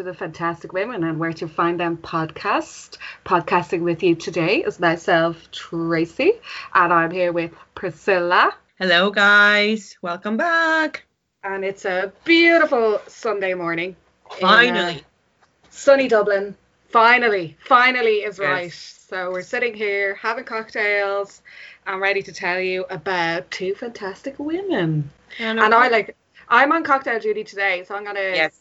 to the Fantastic Women and Where to Find Them podcast. Podcasting with you today is myself, Tracy, and I'm here with Priscilla. Hello, guys. Welcome back. And it's a beautiful Sunday morning. Finally. In, uh, sunny Dublin. Finally. Finally is Yes. right. So we're sitting here having cocktails. I'm ready to tell you about two fantastic women. And I like I'm on cocktail duty today, so I'm gonna Yes.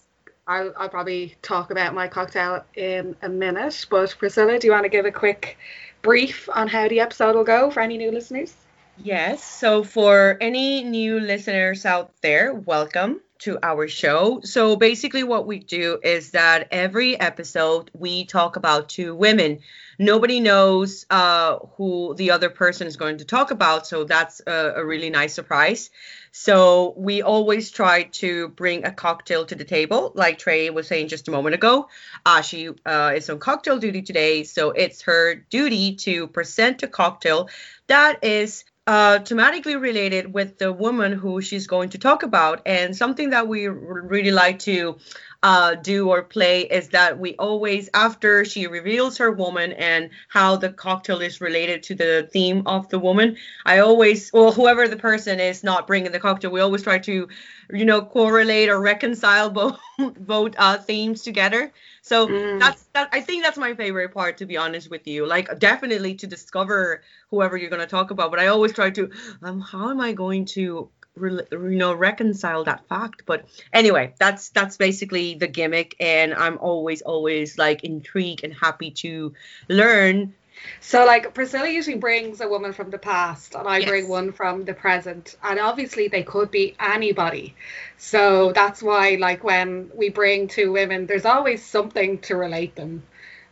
I'll, I'll probably talk about my cocktail in a minute. But Priscilla, do you want to give a quick brief on how the episode will go for any new listeners? Yes. So, for any new listeners out there, welcome to our show. So, basically, what we do is that every episode we talk about two women. Nobody knows uh, who the other person is going to talk about. So, that's a, a really nice surprise. So, we always try to bring a cocktail to the table, like Trey was saying just a moment ago. Uh, she uh, is on cocktail duty today. So, it's her duty to present a cocktail that is uh, thematically related with the woman who she's going to talk about. And something that we really like to uh, do or play is that we always, after she reveals her woman and how the cocktail is related to the theme of the woman, I always, well, whoever the person is not bringing the cocktail, we always try to, you know, correlate or reconcile both both uh, themes together. So Mm. that's that. I think that's my favorite part, to be honest with you. Like definitely to discover whoever you're going to talk about, but I always try to, um, how am I going to, re- you know, reconcile that fact? But anyway, that's that's basically the gimmick, and I'm always always like intrigued and happy to learn. So, like, Priscilla usually brings a woman from the past, and I Yes. bring one from the present. And obviously, they could be anybody. So, that's why, like, when we bring two women, there's always something to relate them.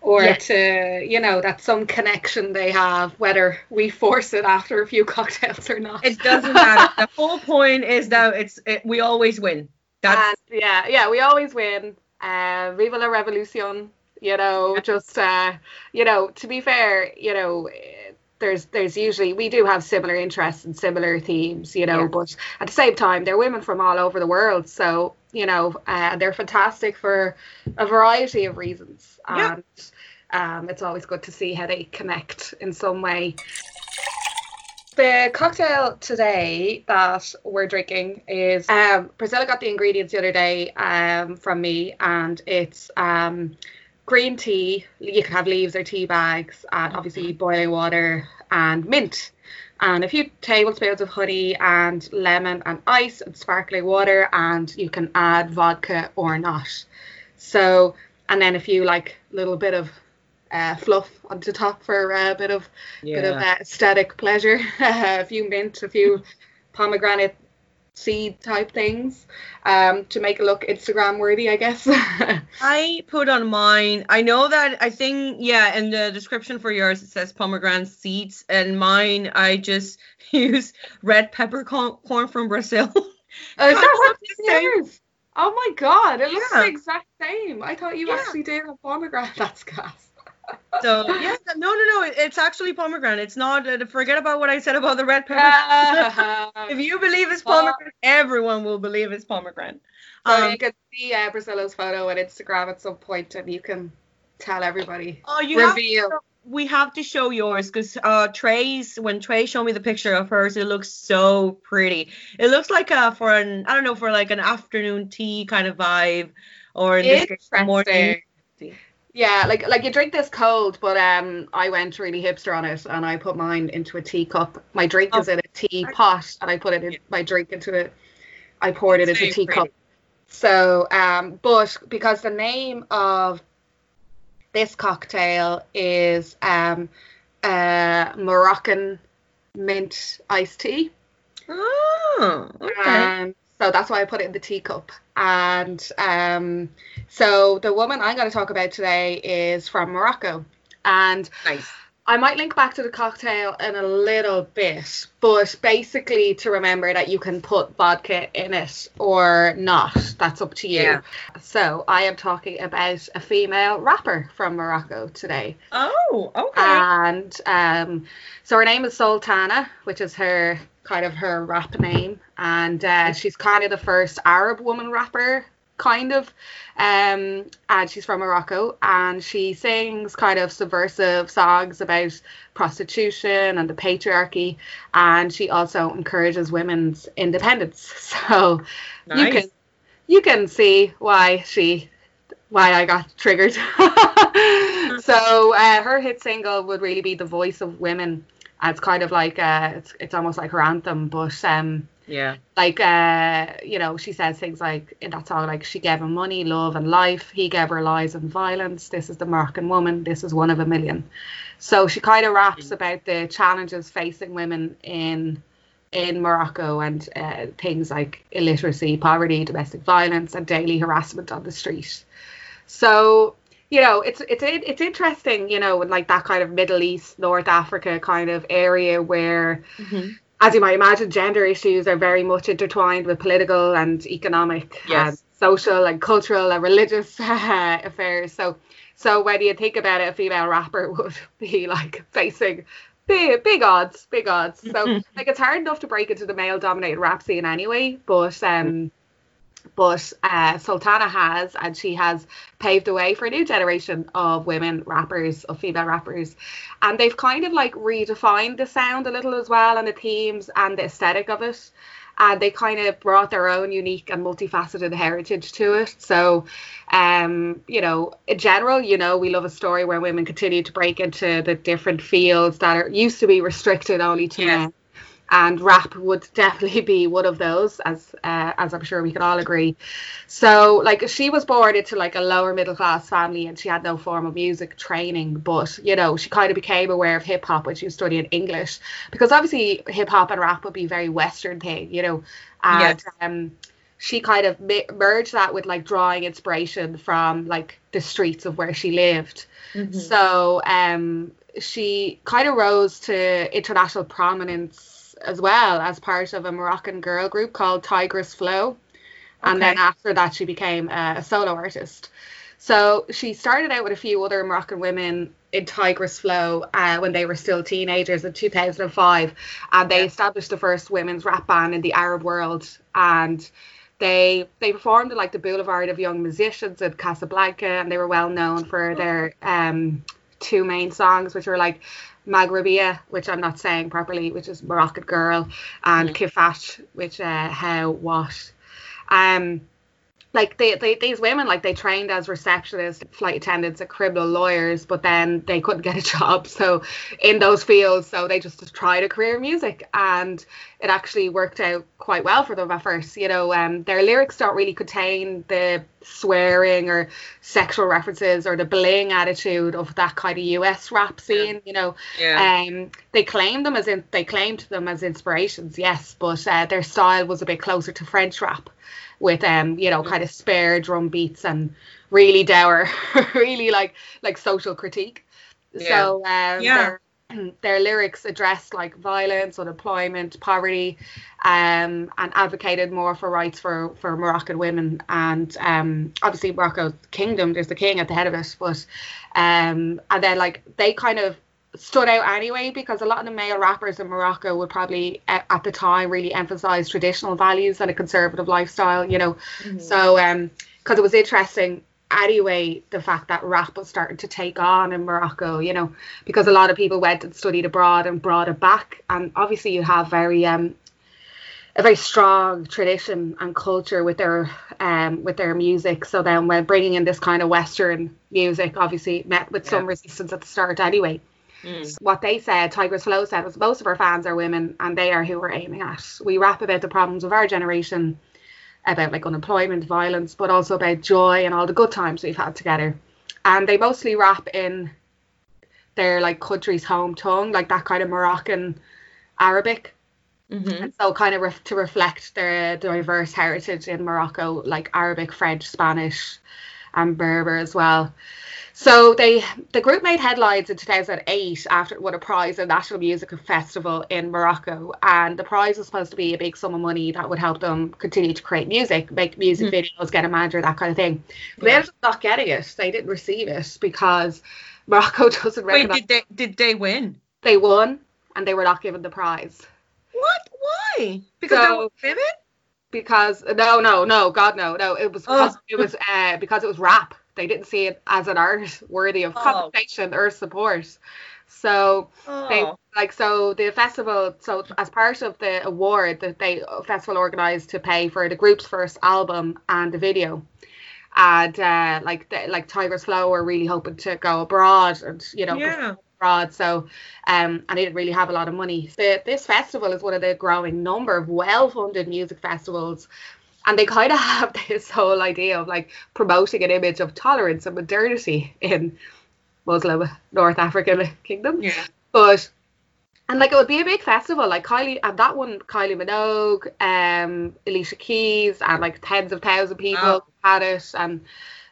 Or Yes. to, you know, that some connection they have, whether we force it after a few cocktails or not. It doesn't matter. the whole point is that it's it, we always win. That's And yeah, yeah, we always win. Uh, Viva la Revolution. You know, Yeah. just uh, you know, to be fair, you know, there's there's usually we do have similar interests and similar themes, you know, Yeah. but at the same time, they're women from all over the world, so you know, uh, they're fantastic for a variety of reasons, Yeah. Um, it's always good to see how they connect in some way. The cocktail today that we're drinking is um, Priscilla got the ingredients the other day um, from me, and it's um, green tea. You can have leaves or tea bags, and obviously boiling water and mint, and a few tablespoons of honey and lemon and ice and sparkling water, and you can add vodka or not. So, and then a few like little bit of uh, fluff on the top for a bit of bit of uh, aesthetic pleasure. a few mint, a few pomegranate seed type things um, to make it look Instagram worthy, I guess. I put on mine. I know that I think yeah, in the description for yours it says pomegranate seeds, and mine I just use red peppercorn corn from Brazil. Oh, is that what the this is? Oh my god, it looks Yeah. the exact same. I thought you Yeah. actually did a pomegranate. That's gas. So yeah, no, no, no, it's actually pomegranate. It's not. Uh, forget about what I said about the red pepper. if you believe it's pomegranate, everyone will believe it's pomegranate. so Um, you can see uh, Priscilla's photo on Instagram at some point, and you can tell everybody. oh, you have Reveal. we have to show yours because uh Trey's when Trey showed me the picture of hers, it looks so pretty. It looks like uh for an I don't know for like an afternoon tea kind of vibe, or in this case, morning. Tea. Yeah, like like you drink this cold, but um, I went really hipster on it, and I put mine into a teacup. My drink Oh. is in a teapot, and I put it in my drink into it. I poured it into a teacup. pretty. So, um, but because the name of this cocktail is um, uh, Moroccan mint iced tea. Oh, okay. And so that's why I put it in the teacup. And um, so the woman I'm going to talk about today is from Morocco. And nice. I might link back to the cocktail in a little bit, but basically to remember that you can put vodka in it or not. That's up to you. Yeah. So I am talking about a female rapper from Morocco today. Oh, okay. And um, so her name is Sultana, which is her kind of her rap name, and uh, she's kind of the first Arab woman rapper kind of. Um, and she's from Morocco, and she sings kind of subversive songs about prostitution and the patriarchy, and she also encourages women's independence. So Nice. you can you can see why she why I got triggered. so uh, her hit single would really be the voice of women. It's kind of like uh, it's it's almost like her anthem, but um, Yeah. like uh, you know, she says things like in that song, like she gave him money, love, and life. He gave her lies and violence. This is the Moroccan woman. This is one of a million. So she kind of raps about the challenges facing women in in Morocco and uh, things like illiteracy, poverty, domestic violence, and daily harassment on the street. So you know, it's it's it's interesting, you know, in like that kind of Middle East, North Africa kind of area where Mhm. as you might imagine, gender issues are very much intertwined with political and economic, Yes. and social and cultural and religious uh, affairs. So, so when you think about it, a female rapper would be like facing big, big odds, big odds. So, like, it's hard enough to break into the male-dominated rap scene anyway. But, um, but uh, Sultana has, and she has paved the way for a new generation of women rappers, of female rappers, and they've kind of like redefined the sound a little as well, and the themes and the aesthetic of it. And they kind of brought their own unique and multifaceted heritage to it. So, um, you know, in general, you know, we love a story where women continue to break into the different fields that are used to be restricted only to Yes. men and rap would definitely be one of those as uh, as I'm sure we can all agree. So like she was born into like a lower middle class family and she had no form of music training but you know she kind of became aware of hip hop when she was studying English. Because obviously hip hop and rap would be a very western thing you know and um she kind of mi- merged that with like drawing inspiration from like the streets of where she lived. Mhm. so um, she kind of rose to international prominence as well as part of a Moroccan girl group called Tigress Flow. And then after that, she became uh, a solo artist. So she started out with a few other Moroccan women in Tigress Flow uh, when they were still teenagers in 2005. And they Yeah. established the first women's rap band in the Arab world. And they they performed at like the Boulevard of Young Musicians in Casablanca, and they were well known for their um, two main songs, which were like Maghribia, which I'm not saying properly, which is Moroccan Girl, and Kifat, which uh, how what. Um, like they, they these women like they trained as receptionists flight attendants and criminal lawyers but then they couldn't get a job so in those fields so they just tried a career in music and it actually worked out quite well for them at first you know um their lyrics don't really contain the swearing or sexual references or the bling attitude of that kind of US rap scene you know. Yeah. um, they claimed them as in they claimed them as inspirations, yes, but uh, their style was a bit closer to French rap, with um, you know, kind of spare drum beats and really dour, really like like social critique. So um, Yeah. their, their lyrics addressed like violence, unemployment, poverty, um, and advocated more for rights for for Moroccan women. And um, obviously Morocco's kingdom, there's the king at the head of it, but um, and then like they kind of stood out anyway because a lot of the male rappers in Morocco would probably a- at the time really emphasize traditional values and a conservative lifestyle, you know. So um because it was interesting anyway the fact that rap was starting to take on in Morocco, you know, because a lot of people went and studied abroad and brought it back and obviously you have very um a very strong tradition and culture with their um with their music. So then when bringing in this kind of Western music, obviously met with some resistance at the start anyway. Mm. What they said, Tigress Flow said, was most of our fans are women and they are who we're aiming at. We rap about the problems of our generation, about like unemployment, violence, but also about joy and all the good times we've had together. And they mostly rap in their like country's home tongue, like that kind of Moroccan Arabic. Mhm. And so, kind of ref- to reflect their diverse heritage in Morocco, like Arabic, French, Spanish, and Berber as well. So they the group made headlines in 2008 after it won a prize at a national music festival in Morocco, and the prize was supposed to be a big sum of money that would help them continue to create music, make music videos, get a manager, that kind of thing. But they Yeah. ended up not getting it. They didn't receive it because Morocco doesn't Wait, recognize did they did they win? they won and they were not given the prize. What? Why? Because they So- were women? because no, no, no, God, no, no. It was because Oh. it was uh, because it was rap. They didn't see it as an art worthy of Oh. compensation or support. So they Oh. like so the festival. So as part of the award that they festival organised to pay for the group's first album and the video. And uh, like the, like Tigress Flow were really hoping to go abroad and you know yeah. abroad. So, um, and they didn't really have a lot of money. The, this festival is one of the growing number of well-funded music festivals, and they kind of have this whole idea of like promoting an image of tolerance and modernity in Muslim North African kingdom. Yeah. But and like it would be a big festival, like Kylie and that one, Kylie Minogue, um, Alicia Keys, and like tens of thousands of people Wow. had it, and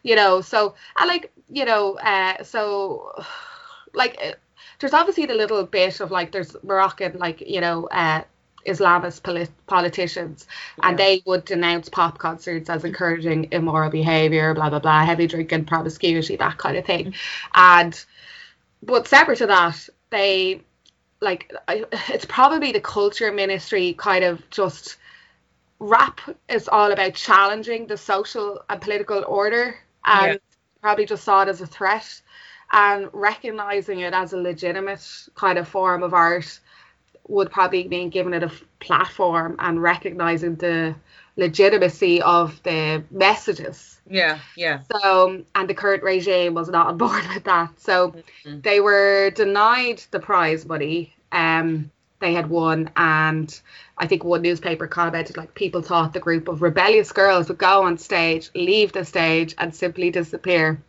you know, so and like you know, uh, so like uh, there's obviously the little bit of like there's Moroccan like you know uh Islamist polit- politicians and they would denounce pop concerts as encouraging immoral behavior blah blah blah heavy drinking promiscuity that kind of thing. Mm-hmm. And but separate to that they like I, it's probably the culture ministry kind of just rap is all about challenging the social and political order and Yeah. probably just saw it as a threat and recognizing it as a legitimate kind of form of art would probably mean giving it a f- platform and recognizing the legitimacy of the messages Yeah. Yeah. so, and the current regime was not on board with that. So Mhm. they were denied the prize money um, they had won. And I think one newspaper commented like people thought the group of rebellious girls would go on stage, leave the stage, and simply disappear.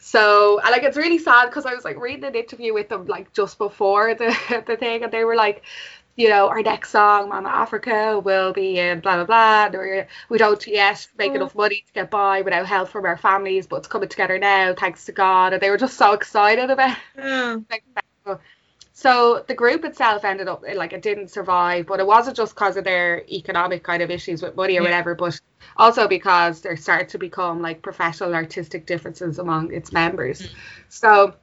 So, and like it's really sad because I was like reading an interview with them like just before the the thing, and they were like, you know, our next song, Mama Africa, will be in blah blah blah. And we're, don't yet make Oh. enough money to get by without help from our families, but it's coming together now, thanks to God. And they were just so excited about it. Mm. Yeah. So the group itself ended up like it didn't survive, but it wasn't just because of their economic kind of issues with money or Yeah. whatever, but also because there started to become like professional artistic differences among its members. Mm. So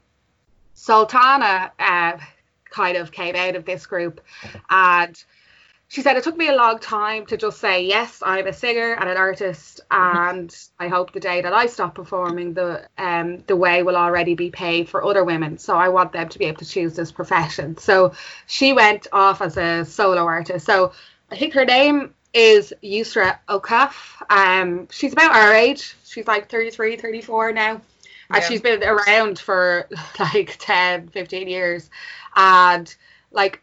Sultana uh, kind of came out of this group and she said it took me a long time to just say yes i'm a singer and an artist and i hope the day that i stop performing the um the way will already be paid for other women so i want them to be able to choose this profession so she went off as a solo artist so i think her name is Yusra Okaf. Um, she's about our age. She's like 33, 34 now. And Yeah. she's been around for like 10, 15 years. And like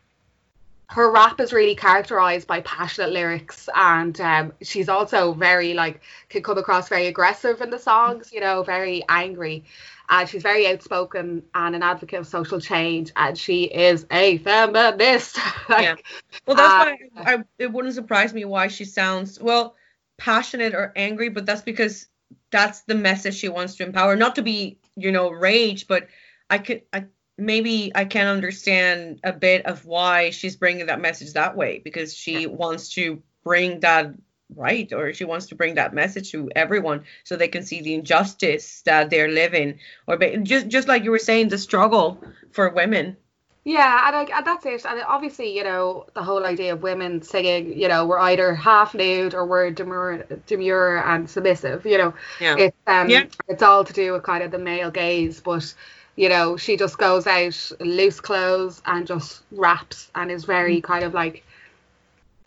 her rap is really characterized by passionate lyrics and um, she's also very like can come across very aggressive in the songs you know very angry and she's very outspoken and an advocate of social change and she is a feminist like, Yeah. Well, that's Uh, why I, it wouldn't surprise me why she sounds well passionate or angry, but that's because that's the message she wants to empower. Not to be, you know, rage, but I could, I maybe I can understand a bit of why she's bringing that message that way because she wants to bring that right or she wants to bring that message to everyone so they can see the injustice that they're living or just just like you were saying the struggle for women Yeah, and, like, and that's it. And obviously, you know, the whole idea of women singing, you know, we're either half nude or we're demure, demure and submissive. You know, yeah it's um, Yeah. it's all to do with kind of the male gaze. But you know, she just goes out loose clothes and just raps and is very kind of like,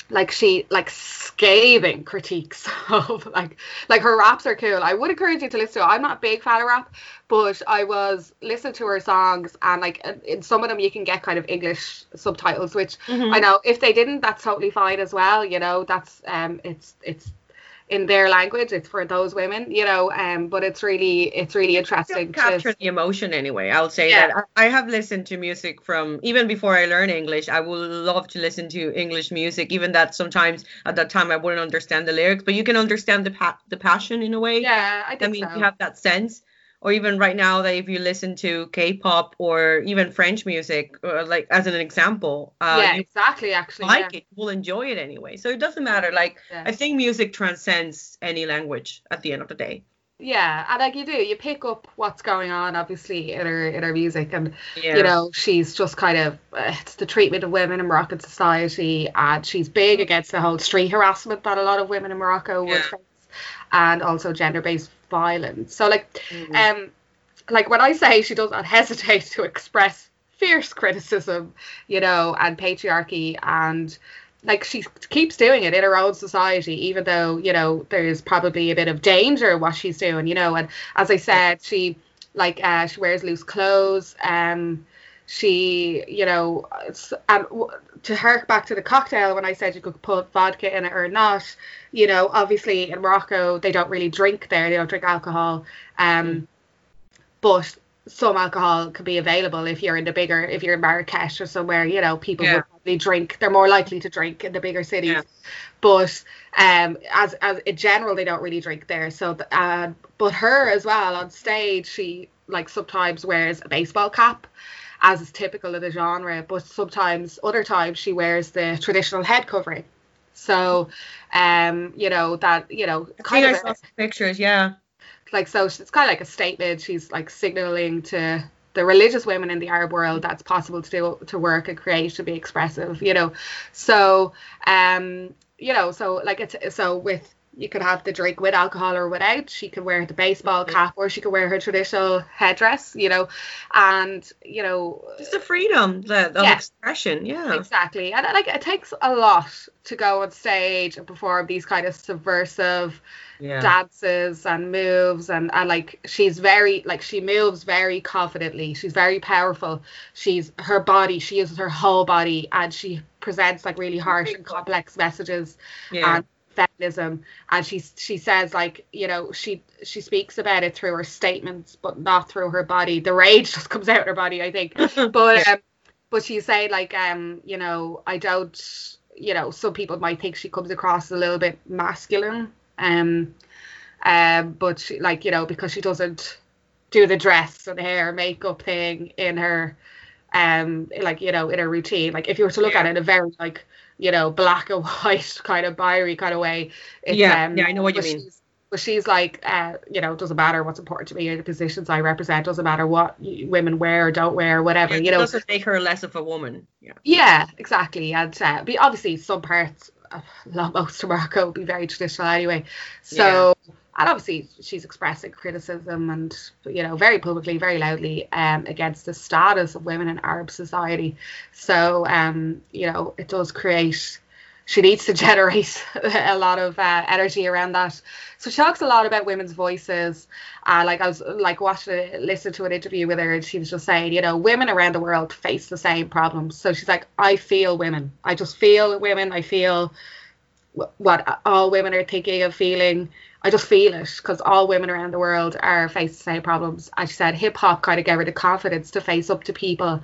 like she like scathing critiques of like like her raps are cool. I would encourage you to listen to it. I'm not a big fan of rap, but I was listening to her songs and like in- some of them you can get kind of English subtitles, which Mhm. I know if they didn't, that's totally fine as well. You know, that's um, it's it's in their language. It's for those women, you know. Um, but it's really it's really interesting. capture To, the emotion anyway. I'll say Yeah. that I I have listened to music from even before I learn English. I would love to listen to English music, even that sometimes at that time I wouldn't understand the lyrics, but you can understand the pa- the passion in a way. yeah, I think I mean, so. you have that sense. Or even right now, that if you listen to K-pop or even French music, or like as an example, uh, yeah, exactly. Actually, like yeah. it, you will enjoy it anyway. So it doesn't matter. Like Yeah. I think music transcends any language at the end of the day. yeah, and like you do, you pick up what's going on, obviously, in her in her music, and Yeah. you know, she's just kind of uh, it's the treatment of women in Moroccan society, and she's big against the whole street harassment that a lot of women in Morocco would face, and also gender-based violence. So, like, Mhm. um, like when I say she does not hesitate to express fierce criticism, you know, and patriarchy and like she keeps doing it in her own society, even though, you know, there's probably a bit of danger in what she's doing, you know, and as I said, she like uh she wears loose clothes, um she, you know, and to hark back to the cocktail when I said you could put vodka in it or not, you know, obviously in Morocco they don't really drink there, they don't drink alcohol. Um but some alcohol can be available if you're in the bigger if you're in Marrakesh or somewhere, you know, people Yeah. will probably drink. They're more likely to drink in the bigger cities. Yeah. But um as as in general they don't really drink there. So th- uh, but her as well on stage she like sometimes wears a baseball cap as is typical of the genre, but sometimes other times she wears the traditional head covering. So um you know that you know I kind think I of saw a- pictures. Yeah. like so it's kind of like a statement she's like signaling to the religious women in the arab world that's possible to do to work and create to be expressive you know so um you know so like it's so with you could have the drink with alcohol or without she could wear the baseball Mhm. cap or she could wear her traditional headdress you know and you know Just the freedom, the, the Yeah. expression. Yeah. Exactly. And like it takes a lot to go on stage and perform these kind of subversive Yeah. dances and moves and, and like she's very like she moves very confidently she's very powerful she's her body she uses her whole body and she presents like really harsh and complex messages yeah. and feminism and she she says like you know she she speaks about it through her statements but not through her body the rage just comes out of her body i think but Yeah. um, but she say like um you know I don't you know some people might think she comes across a little bit masculine um um but she, like you know because she doesn't do the dress and hair makeup thing in her um like you know in her routine like if you were to look Yeah. at it in a very like you know black and white kind of binary kind of way it's, Yeah, um, yeah, I know what you mean. but she's like, uh, you know, it doesn't matter what's important to me or the positions I represent, doesn't matter what women wear or don't wear, or whatever, Yeah, you it know. doesn't make her less of a woman. Yeah. Yeah, exactly. And uh, but obviously, some parts, uh, most of Morocco would be very traditional anyway. So, and obviously, she's expressing criticism and, you know, very publicly, very loudly um, against the status of women in Arab society. So, um, you know, it does create. She needs to generate a lot of uh, energy around that. So she talks a lot about women's voices. Uh, like I was like watching, listened to an interview with her, and she was just saying, you know, women around the world face the same problems. So she's like, I feel women. I just feel women. I feel what all women are thinking of feeling. I just feel it because all women around the world are facing the same problems. As she said, hip hop kind of gave her the confidence to face up to people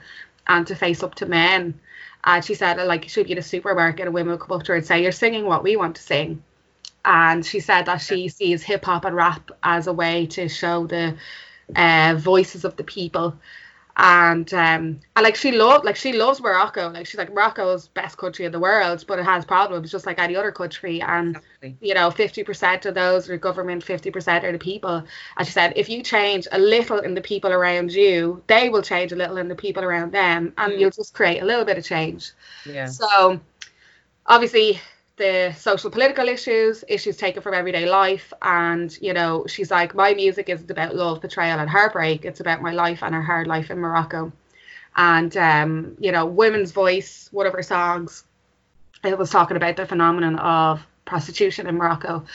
and to face up to men. And she said, like, she'd be in a supermarket and women would come up to her and say, You're singing what we want to sing. And she said that she sees hip hop and rap as a way to show the uh, voices of the people. And um, and like she loved like she loves Morocco. Like she's like Morocco's best country in the world, but it has problems just like any other country. And Exactly. you know, 50% of those are government, 50% are the people. as she said, if you change a little in the people around you, they will change a little in the people around them, and Mm. you'll just create a little bit of change. Yeah. So, obviously, the social political issues, issues taken from everyday life, and you know, she's like, my music isn't about love, betrayal, and heartbreak. It's about my life and her hard life in Morocco. And um, you know, women's voice, one of her songs, it was talking about the phenomenon of prostitution in Morocco,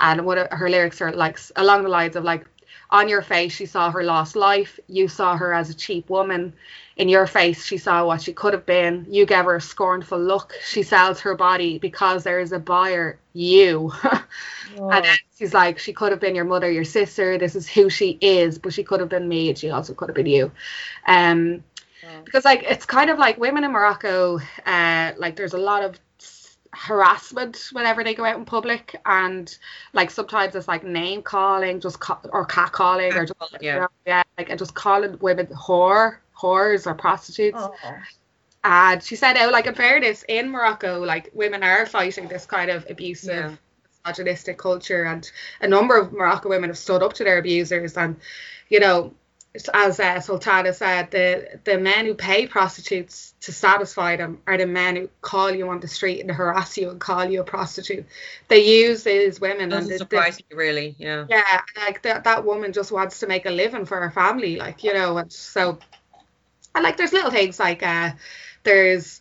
and one of her lyrics are like along the lines of like, on your face she saw her lost life, you saw her as a cheap woman. In your face she saw what she could have been. You gave her a scornful look. She sells her body because there is a buyer, you. Oh, And then she's like, she could have been your mother, your sister. This is who she is, but she could have been me, and she also could have been you. Um, Oh. because like it's kind of like women in Morocco, uh, like there's a lot of harassment whenever they go out in public, and like sometimes it's like name calling, just ca- or cat calling, or just yeah. you know, yeah, like and just calling women whore, whores or prostitutes. Oh. And she said, "Oh, like in fairness, in Morocco, like women are fighting this kind of abusive Yeah. misogynistic culture, and a number of Moroccan women have stood up to their abusers, and you know, as uh, Sultana said, the the men who pay prostitutes to satisfy them are the men who call you on the street and harass you and call you a prostitute. They use these women. Doesn't and surprise me really, yeah. Yeah, like that that woman just wants to make a living for her family, like you know, and so, and like there's little things like uh, there's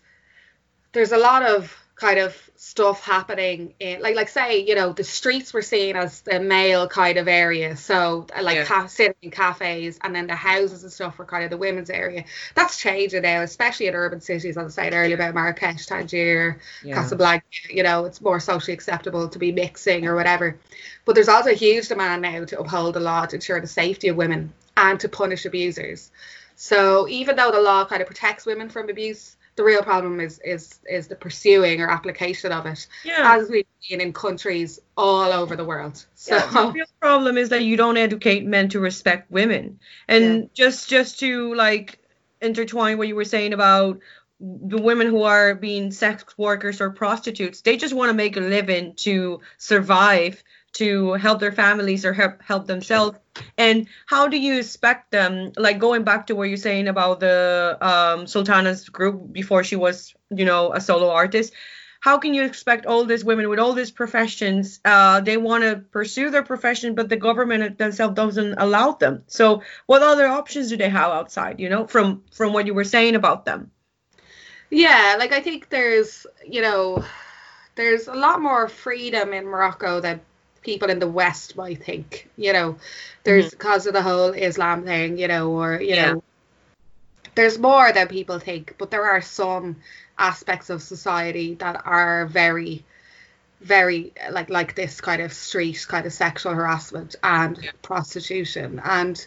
there's a lot of kind of stuff happening in like like say you know the streets were seen as the male kind of area. So uh, like Yeah. ca- sitting in cafes and then the houses and stuff were kind of the women's area. That's changing now especially in urban cities as I said earlier about Marrakesh Tangier yeah. Casablanca you know it's more socially acceptable to be mixing or whatever. But there's also a huge demand now to uphold the law to ensure the safety of women and to punish abusers. So even though the law kind of protects women from abuse the real problem is is is the pursuing or application of it Yeah. as we've seen in countries all over the world so Yeah, the real problem is that you don't educate men to respect women. And just just to like intertwine what you were saying about the women who are being sex workers or prostitutes, they just want to make a living to survive, to help their families or help help themselves. And how do you expect them like going back to what you're saying about the um Sultana's group before she was, you know, a solo artist? how can you expect all these women with all these professions uh, they want to pursue their profession but the government themselves doesn't allow them so what other options do they have outside you know from from what you were saying about them yeah like i think there's you know there's a lot more freedom in morocco than people in the west might think you know there's because of the whole islam thing you know or you Yeah. know there's more than people think but there are some aspects of society that are very very like like this kind of street kind of sexual harassment and Yeah. prostitution and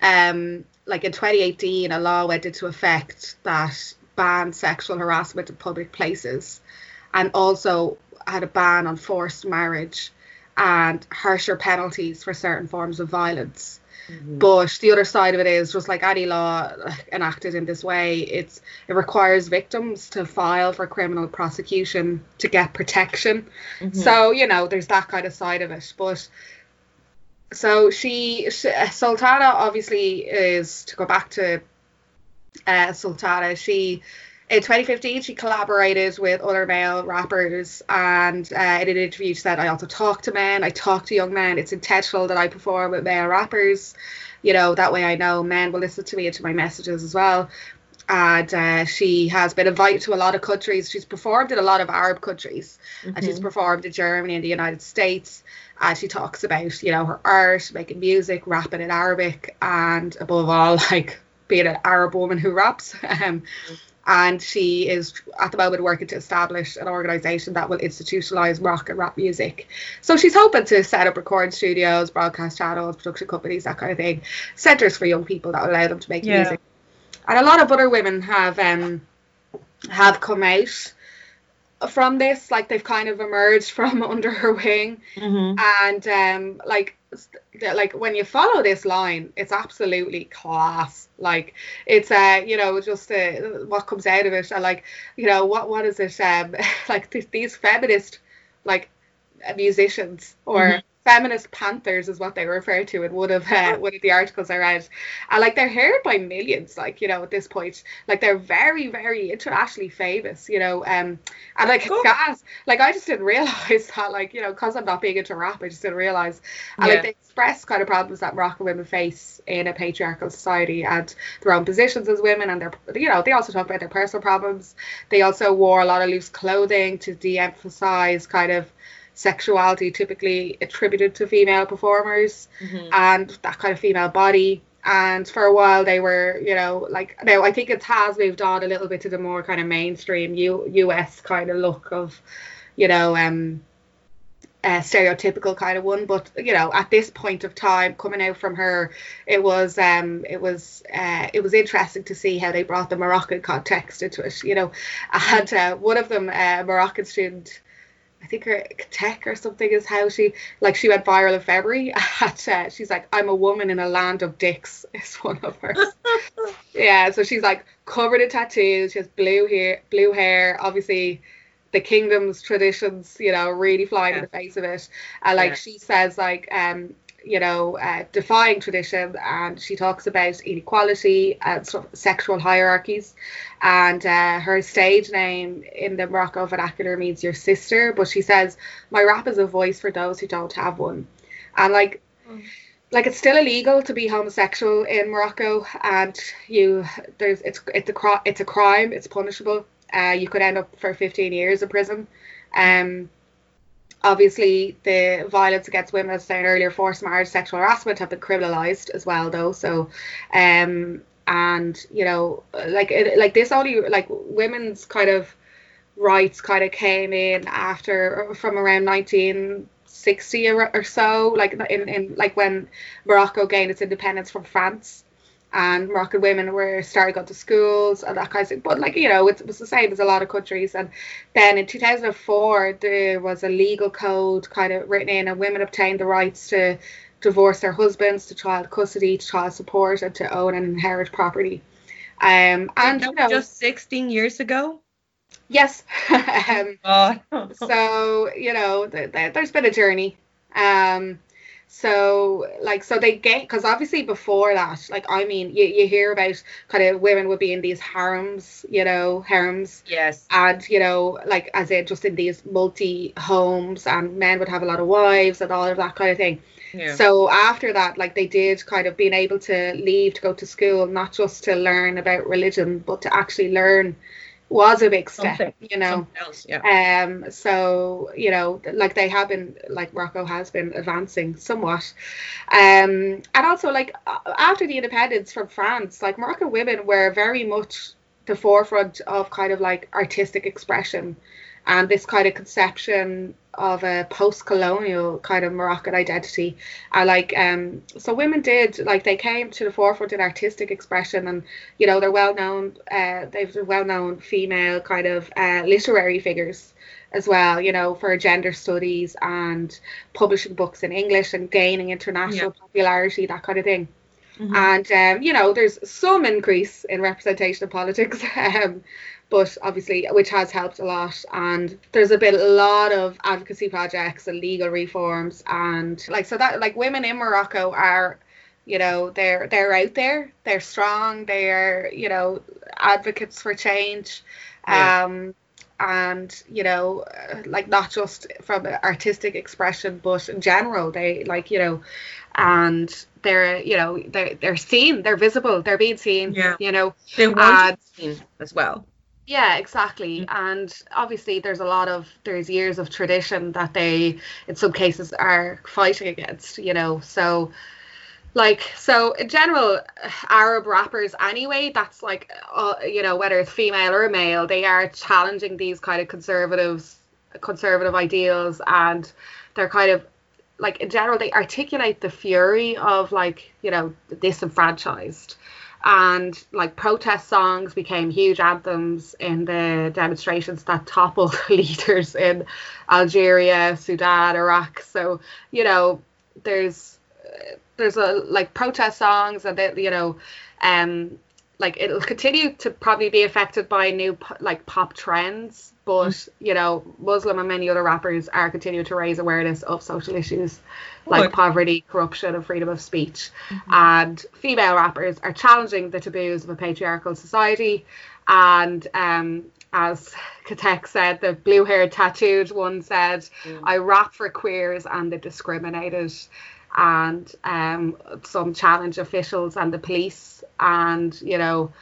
um like in 2018 a law went into effect that banned sexual harassment in public places and also had a ban on forced marriage and harsher penalties for certain forms of violence but the other side of it is just like any law enacted in this way, it's it requires victims to file for criminal prosecution to get protection. Mhm. So you know, there's that kind of side of it. But so she, she Sultana obviously is to go back to uh, Sultana. She in 2015 she collaborated with other male rappers and uh, in an interview she said I also talk to men. I talk to young men. It's intentional that I perform with male rappers. You know that way I know men will listen to me and to my messages as well. And uh, she has been invited to a lot of countries. She's performed in a lot of Arab countries and she's Mhm. performed in Germany and the United States. And she talks about, you know, her art, making music, rapping in Arabic, and above all, like being an Arab woman who raps. Um, and she is at the moment working to establish an organisation that will institutionalise rock and rap music. So she's hoping to set up recording studios, broadcast channels, production companies, that kind of thing, centres for young people that will allow them to make Yeah. music. And a lot of other women have um have come out from this, like they've kind of emerged from under her wing Mhm. and um like like when you follow this line it's absolutely class like it's uh you know just uh, what comes out of it and like you know what what is it um like th- these feminist like musicians or Mhm. Feminist panthers is what they refer to in one of uh, one of the articles I read. And like they're heard by millions like you know at this point. Like they're very very internationally famous you know um and like gas like I just didn't realize that like you know because I'm not big into rap I just didn't realize. And Yeah. like they express kind of problems that Moroccan women face in a patriarchal society and their own positions as women and their you know they also talk about their personal problems. They also wore a lot of loose clothing to de-emphasize kind of sexuality typically attributed to female performers Mhm. and that kind of female body. And for a while, they were, you know, like now I think it has moved on a little bit to the more kind of mainstream U- US kind of look of, you know, um, a stereotypical kind of one. But you know, at this point of time, coming out from her, it was, um, it was, uh, it was interesting to see how they brought the Moroccan context into it. You know, and uh, one of them, uh, a Moroccan student. I think her tech or something is how she like she went viral in February. At, uh, she's like, I'm a woman in a land of dicks. Is one of hers. yeah, so she's like covered in tattoos. She has blue hair, blue hair. Obviously, the kingdom's traditions, you know, really flying Yeah. in the face of it. And like Yeah. she says, like um, you know, uh, defying tradition, and she talks about inequality and sort of sexual hierarchies. And uh, her stage name in the Morocco vernacular means your sister, but she says, "My rap is a voice for those who don't have one." And like, Mm. like it's still illegal to be homosexual in Morocco, and you there's it's it's a it's a crime, it's punishable. Uh, you could end up for 15 years in prison. Um, obviously the violence against women, as I said earlier, forced marriage, sexual harassment have been criminalized as well, though. So, um, and you know, like it, like this only like women's kind of rights kind of came in after from around 1960 or, or so, like in, in like when Morocco gained its independence from France. And Moroccan women were starting to go to schools and that kind of thing. But like you know, it was the same as a lot of countries. And then in 2004, there was a legal code kind of written in, and women obtained the rights to divorce their husbands, to child custody, to child support, and to own and inherit property. Um, and That you know, just 16 years ago. yes. um, Oh. so you know, th- th- there's been a journey. Um, so like, so they get because obviously before that, like, I mean, you, you hear about kind of women would be in these harems, you know, harems yes. and you know like as in just in these multi homes and men would have a lot of wives and all of that kind of thing Yeah. so after that like they did kind of being able to leave to go to school not just to learn about religion but to actually learn was a big step Something. you know else. Yeah. um so you know like they have been like Morocco has been advancing somewhat um and also like after the independence from France like Moroccan women were very much the forefront of kind of like artistic expression and this kind of conception of a post-colonial kind of Moroccan identity. I like um so women did like they came to the forefront in artistic expression and you know they're well known uh they've well known female kind of uh literary figures as well, you know, for gender studies and publishing books in English and gaining international popularity, that kind of thing. Mhm. And um, you know, there's some increase in representation in politics, um, but obviously, which has helped a lot. And there's a bit, a lot of advocacy projects and legal reforms, and like so that like women in Morocco are, you know, they're they're out there, they're strong, they're you know advocates for change. Yeah. Um, and you know like not just from artistic expression but in general they like you know and they're you know they're they're seen they're visible they're being seen Yeah. you know They want and- seen as well. Yeah exactly. And obviously there's a lot of there's years of tradition that they in some cases are fighting against you know? So like so in general arab rappers anyway that's like uh, you know whether it's female or male they are challenging these kind of conservatives conservative ideals and they're kind of like in general they articulate the fury of like you know disenfranchised and like protest songs became huge anthems in the demonstrations that toppled leaders in Algeria, Sudan, Iraq. So you know, there's uh, there's a like protest songs and that you know, um, like it'll continue to probably be affected by new like pop trends. But you know, Muslim and many other rappers are continuing to raise awareness of social issues like poverty, corruption, and freedom of speech. And female rappers are challenging the taboos of a patriarchal society. And um, as Khtek said, the blue haired tattooed one said, Mm. I rap for queers and the discriminated. And um, some challenge officials and the police, and you know,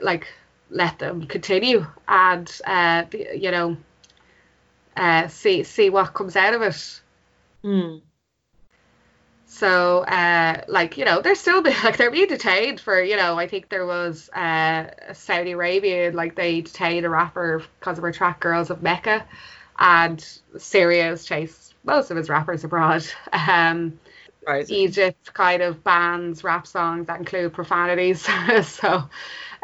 like let them continue and uh, you know, uh, see see what comes out of it. Mm. So, uh, like you know, they're still like they're being detained for you know. I think there was uh, Saudi Arabia, like they detained a rapper because of her track "Girls of Mecca," and Syria has chased most of its rappers abroad. Um, Right. Egypt kind of bans rap songs that include profanities. so,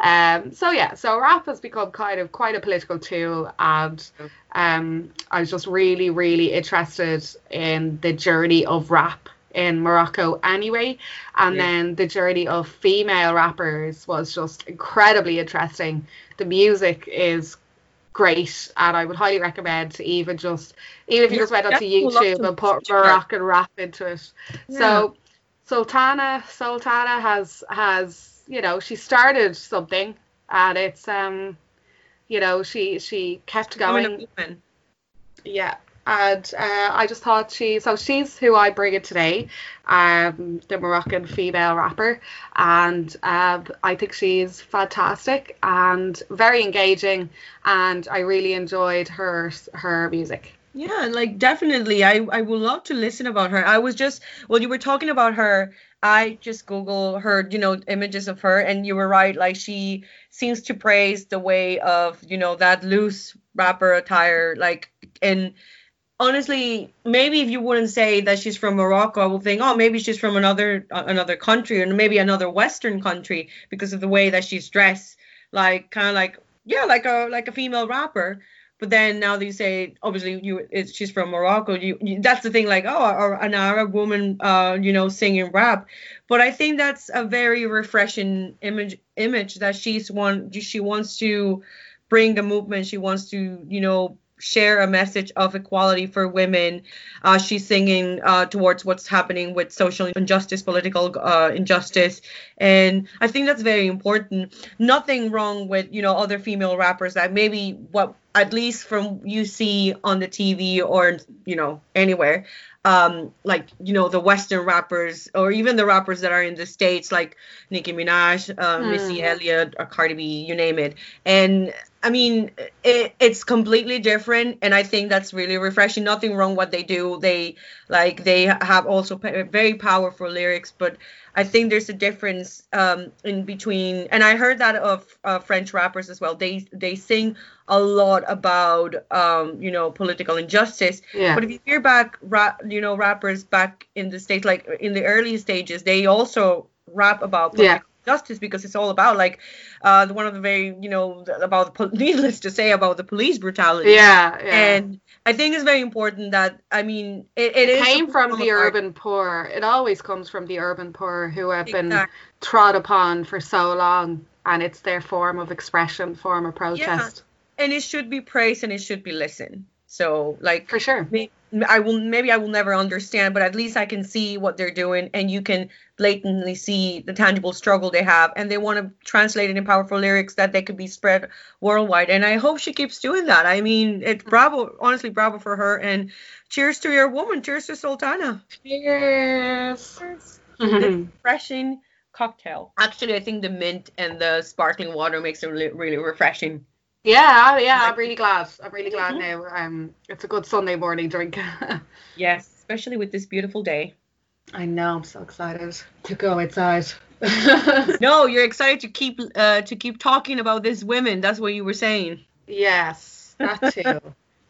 um, so yeah, so rap has become kind of quite a political tool, and um, I was just really, really interested in the journey of rap in Morocco anyway, and Yeah. then the journey of female rappers was just incredibly interesting. The music is great, and I would highly recommend to even just even if you Yeah, just went onto YouTube and put. Moroccan rap into it. Yeah. So Sultana Sultana has has you know she started something, and it's um you know she she kept going. Yeah. And uh, I just thought she, so she's who I bring in today, um, the Moroccan female rapper, and um, I think she's fantastic and very engaging, and I really enjoyed her her music. Yeah, like definitely. I I would love to listen about her. I was just well, you were talking about her. I just Google her, you know, images of her, and you were right. Like she seems to praise the way of, you know, that loose rapper attire. Like, and honestly, maybe if you wouldn't say that she's from Morocco, I would think, oh, maybe she's from another uh, another country or maybe another Western country because of the way that she's dressed. Like, kind of like yeah, like a like a female rapper. But then now that you say, obviously, you she's from Morocco. You, you that's the thing, like oh, or an Arab woman, uh, you know, singing rap. But I think that's a very refreshing image image that she's one. She wants to bring a movement. She wants to, you know, share a message of equality for women. Uh, she's singing uh, towards what's happening with social injustice, political uh, injustice, and I think that's very important. Nothing wrong with you know other female rappers that maybe what at least from you see on the TV or you know anywhere. Um, like you know the Western rappers or even the rappers that are in the states like Nicki Minaj, uh, Missy Mm. Elliott, or Cardi B, you name it. And I mean, it, it's completely different, and I think that's really refreshing. Nothing wrong what they do. They like they have also p- very powerful lyrics, but I think there's a difference um, in between. And I heard that of uh, French rappers as well. They they sing a lot about um, you know political injustice. Yeah. But if you hear back, rap, you know, rappers back in the states, like in the early stages, they also rap about political Yeah. Justice because it's all about like uh, one of the very, you know, about the pol- needless to say about the police brutality. yeah, yeah. And I think it's very important that I mean it, it is came from the art. urban poor. It always comes from the urban poor who have been trod upon for so long, and it's their form of expression, form of protest. and it should be praised and it should be listened. So like For sure. I will maybe I will never understand, but at least I can see what they're doing, and you can blatantly see the tangible struggle they have, and they want to translate it in powerful lyrics that they could be spread worldwide. And I hope she keeps doing that. I mean, it's mm-hmm. bravo, honestly, bravo for her, and cheers to your woman, cheers to Sultana. Cheers. It's mm-hmm. refreshing cocktail. Actually, I think the mint and the sparkling water makes it really, really refreshing. Yeah, yeah, I'm really glad. I'm really glad Mhm. now. Um, it's a good Sunday morning drink. Yes, especially with this beautiful day. I know. I'm so excited to go outside. No, you're excited to keep uh, to keep talking about these women. That's what you were saying. yes, that too.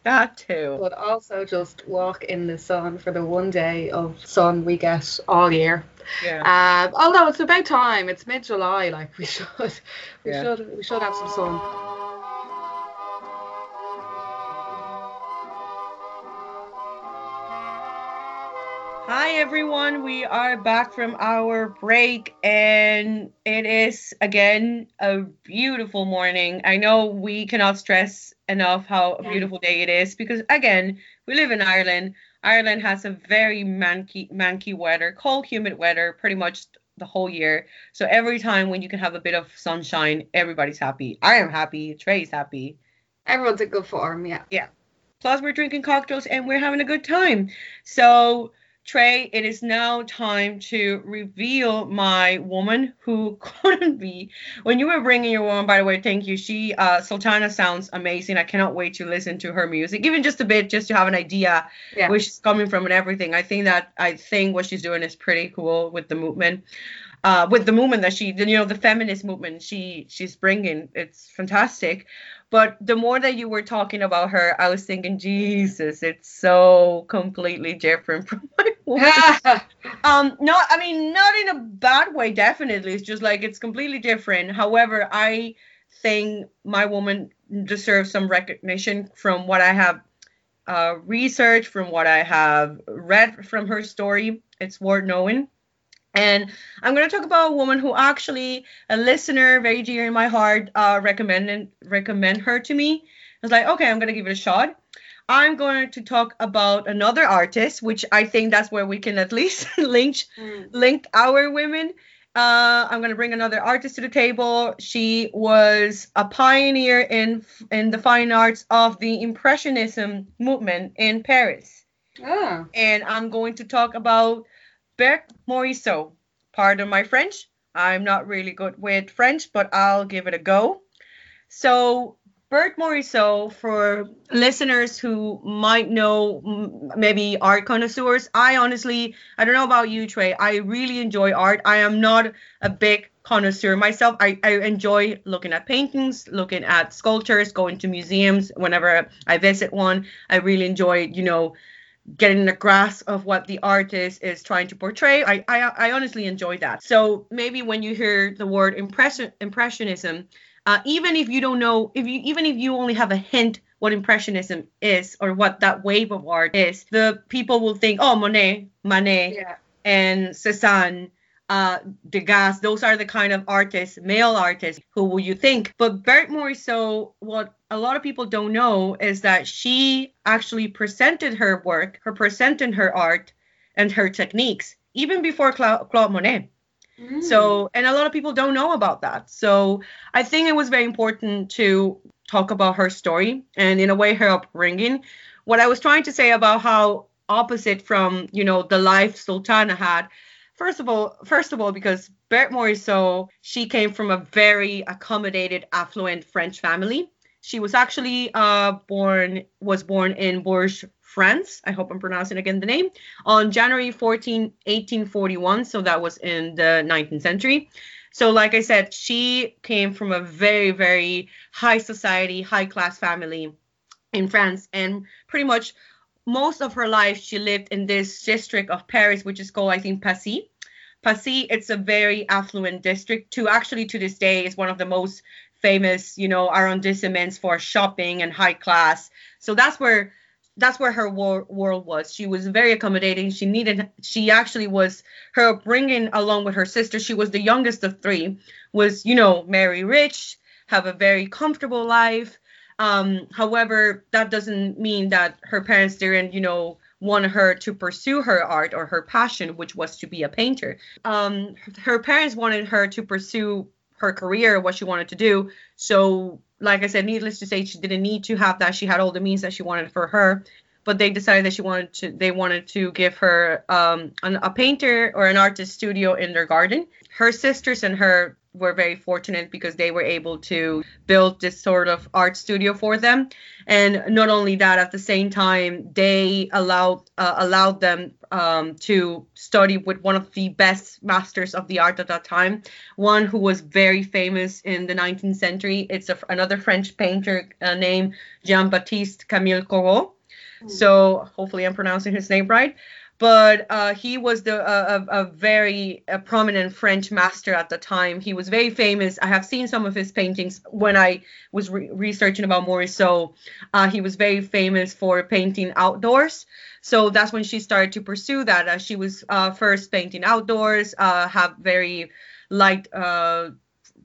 That too. but also just walk in the sun for the one day of sun we get all year. Yeah. Um, although it's about time. It's mid July. Like we should, we Yeah. should, we should have some sun. Hi everyone, we are back from our break and it is again a beautiful morning. I know we cannot stress enough how a beautiful day it is because again, we live in Ireland. Ireland has a very manky manky weather, cold humid weather pretty much the whole year. So every time when you can have a bit of sunshine, everybody's happy. I am happy, Trey's happy. Everyone's in good form. Yeah. Yeah. Plus, we're drinking cocktails and we're having a good time. So, Trey, it is now time to reveal my woman who couldn't be. When you were bringing your woman, by the way, thank you. She, uh, Sultana sounds amazing. I cannot wait to listen to her music, even just a bit, just to have an idea Yeah. where she's coming from and everything. I think that I think what she's doing is pretty cool with the movement. Uh, with the movement that she, you know, the feminist movement she she's bringing, it's fantastic. But the more that you were talking about her, I was thinking, Jesus, it's so completely different from my woman. Um, no, I mean, not in a bad way, definitely. It's just like it's completely different. However, I think my woman deserves some recognition from what I have uh, researched, from what I have read from her story. It's worth knowing. And I'm going to talk about a woman who actually, a listener very dear in my heart, uh, recommended recommend her to me I was like, okay, I'm gonna give it a shot. I'm going to talk about another artist, which I think that's where we can at least link Mm. link our women. Uh, I'm going to bring another artist to the table. She was a pioneer in in the fine arts of the Impressionism movement in Paris, Oh. and I'm going to talk about Berthe Morisot. Pardon my French. I'm not really good with French, but I'll give it a go. So, Berthe Morisot, for listeners who might know maybe art connoisseurs, I honestly, I don't know about you, Trey. I really enjoy art. I am not a big connoisseur myself. I, I enjoy looking at paintings, looking at sculptures, going to museums whenever I visit one. I really enjoy, you know, getting a grasp of what the artist is trying to portray. I, I, I honestly enjoy that. So maybe when you hear the word impression, impressionism, uh, even if you don't know, if you even if you only have a hint what impressionism is or what that wave of art is, the people will think, oh, Monet, Manet, Yeah. and Cézanne, uh, Degas, those are the kind of artists, male artists, who will you think? But Berthe Morisot, what a lot of people don't know is that she actually presented her work, her presented her art and her techniques even before Cla- Claude Monet. Mm. So, and a lot of people don't know about that. So, I think it was very important to talk about her story and, in a way, her upbringing. What I was trying to say about how opposite from, you know, the life Sultana had. First of all, first of all, because Berthe Morisot, she came from a very accommodated, affluent French family. She was actually uh, born was born in Bourges, France. I hope I'm pronouncing again the name on January 14, 1841. So that was in the 19th century. So, like I said, she came from a very, very high society, high class family in France. And pretty much most of her life, she lived in this district of Paris, which is called, I think, Passy. Passy, it's a very affluent district. To actually, to this day, is one of the most famous, you know, arrondissements for shopping and high class. So that's where that's where her wor- world was. She was very accommodating. She needed. She actually was her upbringing along with her sister. She was the youngest of three. Was you know marry rich, have a very comfortable life. Um, however, that doesn't mean that her parents didn't you know want her to pursue her art or her passion, which was to be a painter. Um, her parents wanted her to pursue her career, what she wanted to do. So, like I said, needless to say, she didn't need to have that. She had all the means that she wanted for her. But they decided that she wanted to. They wanted to give her um, an, a painter or an artist studio in their garden. Her sisters and her were very fortunate because they were able to build this sort of art studio for them. And not only that at the same time they allowed uh, allowed them um, to study with one of the best masters of the art at that time one who was very famous in the 19th century. It's a, another french painter uh, named jean-baptiste camille corot. So hopefully i'm pronouncing his name right but uh, he was the a, a very a prominent French master at the time. He was very famous. I have seen some of his paintings when I was re- researching about Morisot. Uh, he was very famous for painting outdoors. So that's when she started to pursue that. She was uh, first painting outdoors, uh, have very light uh,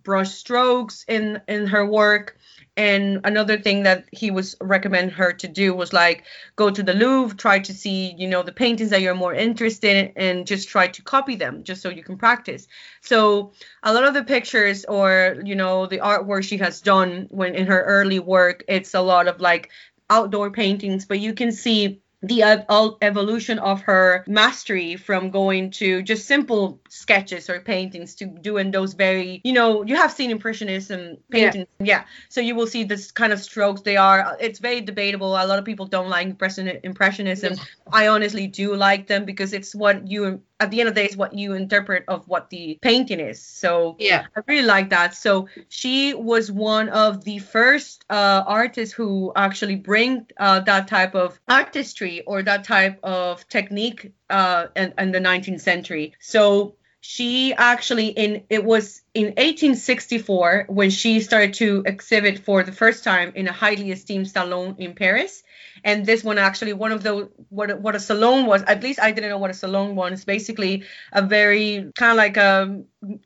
brush strokes in in her work and another thing that he was recommend her to do was like go to the Louvre, try to see, you know, the paintings that you're more interested in and just try to copy them just so you can practice. So a lot of the pictures or, you know, the artwork she has done when in her early work, it's a lot of like outdoor paintings, but you can see the ev- evolution of her mastery from going to just simple sketches or paintings to doing those very you know you have seen impressionism paintings yeah, yeah. so you will see this kind of strokes they are it's very debatable a lot of people don't like impression impressionism yeah. i honestly do like them because it's what you at the end of the day is what you interpret of what the painting is. So yeah. I really like that. So she was one of the first uh, artists who actually bring uh, that type of artistry or that type of technique uh, in, in the 19th century. So she actually in it was in 1864 when she started to exhibit for the first time in a highly esteemed salon in Paris. And this one actually one of the what what a salon was at least i didn't know what a salon was. Basically a very kind of like a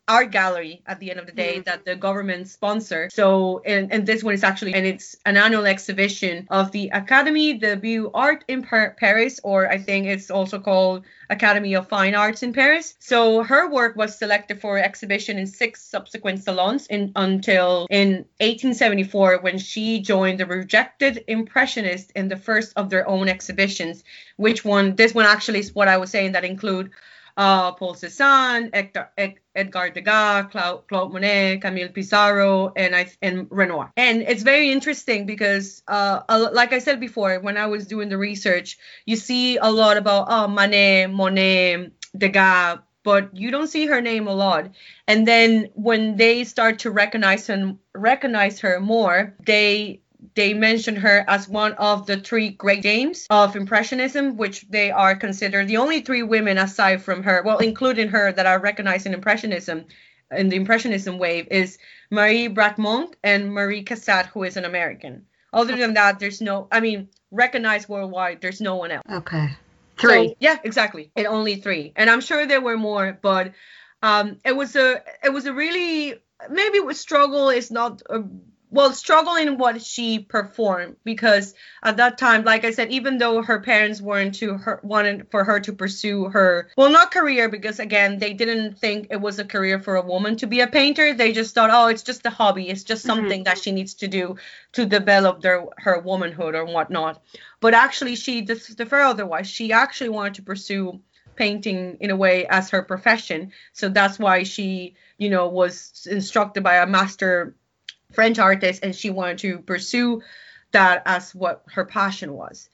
art gallery at the end of the day mm-hmm. that the government sponsor. So and, and this one is actually and it's an annual exhibition of the academy de beaux art in paris or i think it's also called academy of fine arts in paris. So her work was selected for exhibition in six subsequent salons in until in 1874 when she joined the rejected impressionists in the first of their own exhibitions, which one, this one actually is what I was saying that include uh, Paul Cézanne, Edgar, Edgar Degas, Claude, Claude Monet, Camille Pissarro, and I and Renoir. And it's very interesting because, uh, like I said before, when I was doing the research, you see a lot about oh, Manet, Monet, Degas, but you don't see her name a lot. And then when they start to recognize and recognize her more, they they mention her as one of the three great dames of Impressionism, which they are considered the only three women aside from her, well, including her, that are recognized in Impressionism, in the Impressionism wave, is Marie Bracquemond and Marie Cassatt, who is an American. Other than that, there's no, I mean, recognized worldwide, there's no one else. Okay. Three. So, yeah, exactly. And only three. And I'm sure there were more, but um, it was a, it was a really, maybe struggle is not a well struggling what she performed because at that time like i said even though her parents weren't to her wanted for her to pursue her well not career because again they didn't think it was a career for a woman to be a painter they just thought oh it's just a hobby it's just mm-hmm. something mm-hmm. that she needs to do to develop their her womanhood or whatnot but actually she just deferred otherwise she actually wanted to pursue painting in a way as her profession so that's why she you know was instructed by a master French artist, and she wanted to pursue that as what her passion was.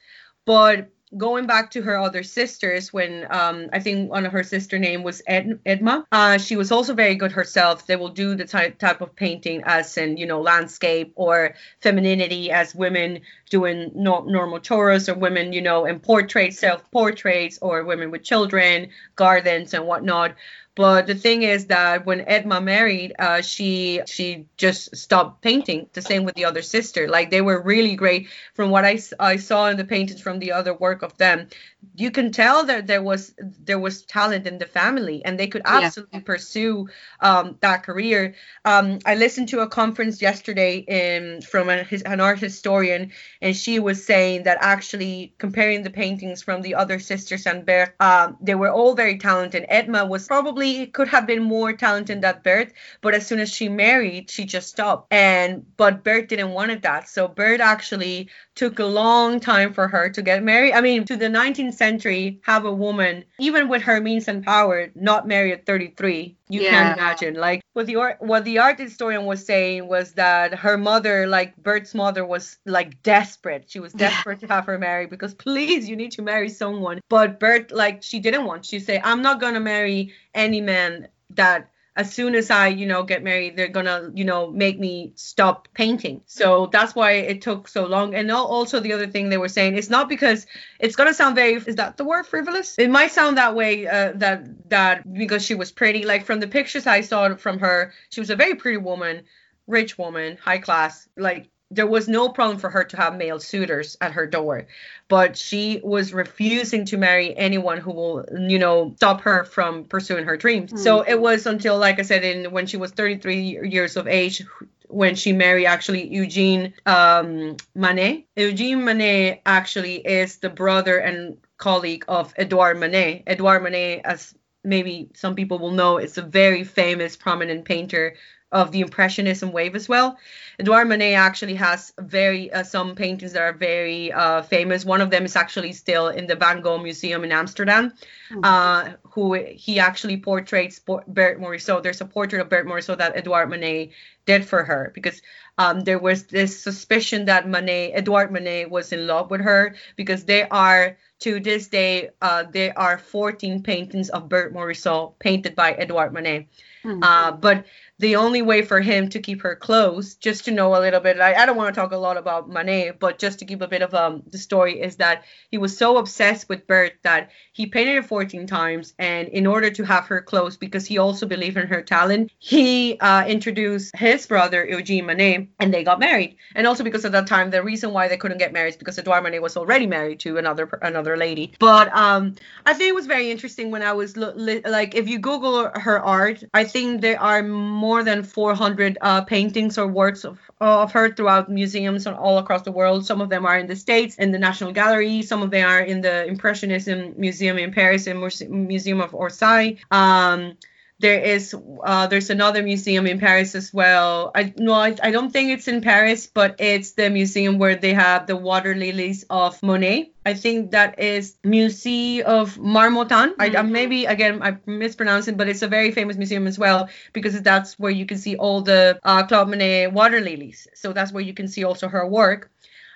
But going back to her other sisters, when um, I think one of her sister name was Ed- Edma, uh, she was also very good herself. They will do the type type of painting as in you know landscape or femininity as women doing no- normal chores or women you know in portraits, self portraits or women with children, gardens and whatnot. But the thing is that when Edma married, uh, she she just stopped painting. The same with the other sister. Like they were really great. From what I, I saw in the paintings from the other work of them, you can tell that there was there was talent in the family, and they could absolutely yeah. pursue um, that career. Um, I listened to a conference yesterday in from an, an art historian, and she was saying that actually comparing the paintings from the other sisters and um, they were all very talented. Edma was probably probably could have been more talented than Berthe, but as soon as she married, she just stopped. And but Berthe didn't want that. So Berthe actually took a long time for her to get married. I mean, to the 19th century, have a woman, even with her means and power, not marry at 33. You yeah. can't imagine. Like what the art, what the art historian was saying was that her mother, like Berthe's mother, was like desperate. She was desperate to have her married because please, you need to marry someone. But Berthe, like, she didn't want. She said, I'm not gonna marry any man that as soon as I, you know, get married, they're gonna, you know, make me stop painting. So that's why it took so long. And also the other thing they were saying, it's not because it's gonna sound very, is that the word frivolous? It might sound that way, uh, that that because she was pretty. Like from the pictures I saw from her, she was a very pretty woman, rich woman, high class. Like there was no problem for her to have male suitors at her door but she was refusing to marry anyone who will you know stop her from pursuing her dreams mm. so it was until like i said in when she was 33 years of age when she married actually Eugene um, Manet. Eugene Manet actually is the brother and colleague of Edouard Manet. Edouard Manet, as maybe some people will know, is a very famous, prominent painter of the Impressionism wave as well. Edouard Manet actually has very uh, some paintings that are very uh, famous. One of them is actually still in the Van Gogh Museum in Amsterdam. Mm-hmm. Uh, who he actually portraits Berthe Morisot. There's a portrait of Berthe Morisot that Edouard Manet did for her because um, there was this suspicion that Manet, Edouard Manet, was in love with her because they are to this day uh, there are 14 paintings of Berthe Morisot painted by Edouard Manet. Mm-hmm. Uh, but the only way for him to keep her close, just to know a little bit, I, I don't want to talk a lot about Manet, but just to give a bit of um, the story, is that he was so obsessed with Berthe that he painted her 14 times. And in order to have her close, because he also believed in her talent, he uh, introduced his brother, Eugene Manet, and they got married. And also because at that time, the reason why they couldn't get married is because Edouard Manet was already married to another another lady. But um, I think it was very interesting when I was li- like, if you Google her art, I think there are more than 400 uh, paintings or works of, of her throughout museums all across the world. Some of them are in the States, in the National Gallery. Some of them are in the Impressionism Museum in Paris, and Museum of Orsay. Um, there is uh, there's another museum in Paris as well. I no, I, I don't think it's in Paris, but it's the museum where they have the water lilies of Monet. I think that is Musée of Marmottan. Mm-hmm. I, maybe again I mispronounce it, but it's a very famous museum as well because that's where you can see all the uh, Claude Monet water lilies. So that's where you can see also her work.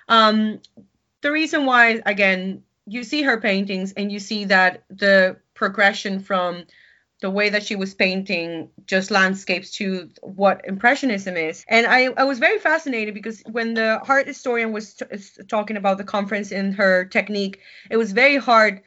Um, the reason why again you see her paintings and you see that the progression from the way that she was painting just landscapes to what impressionism is. And i, I was very fascinated because when the art historian was t- talking about the conference in her technique it was very hard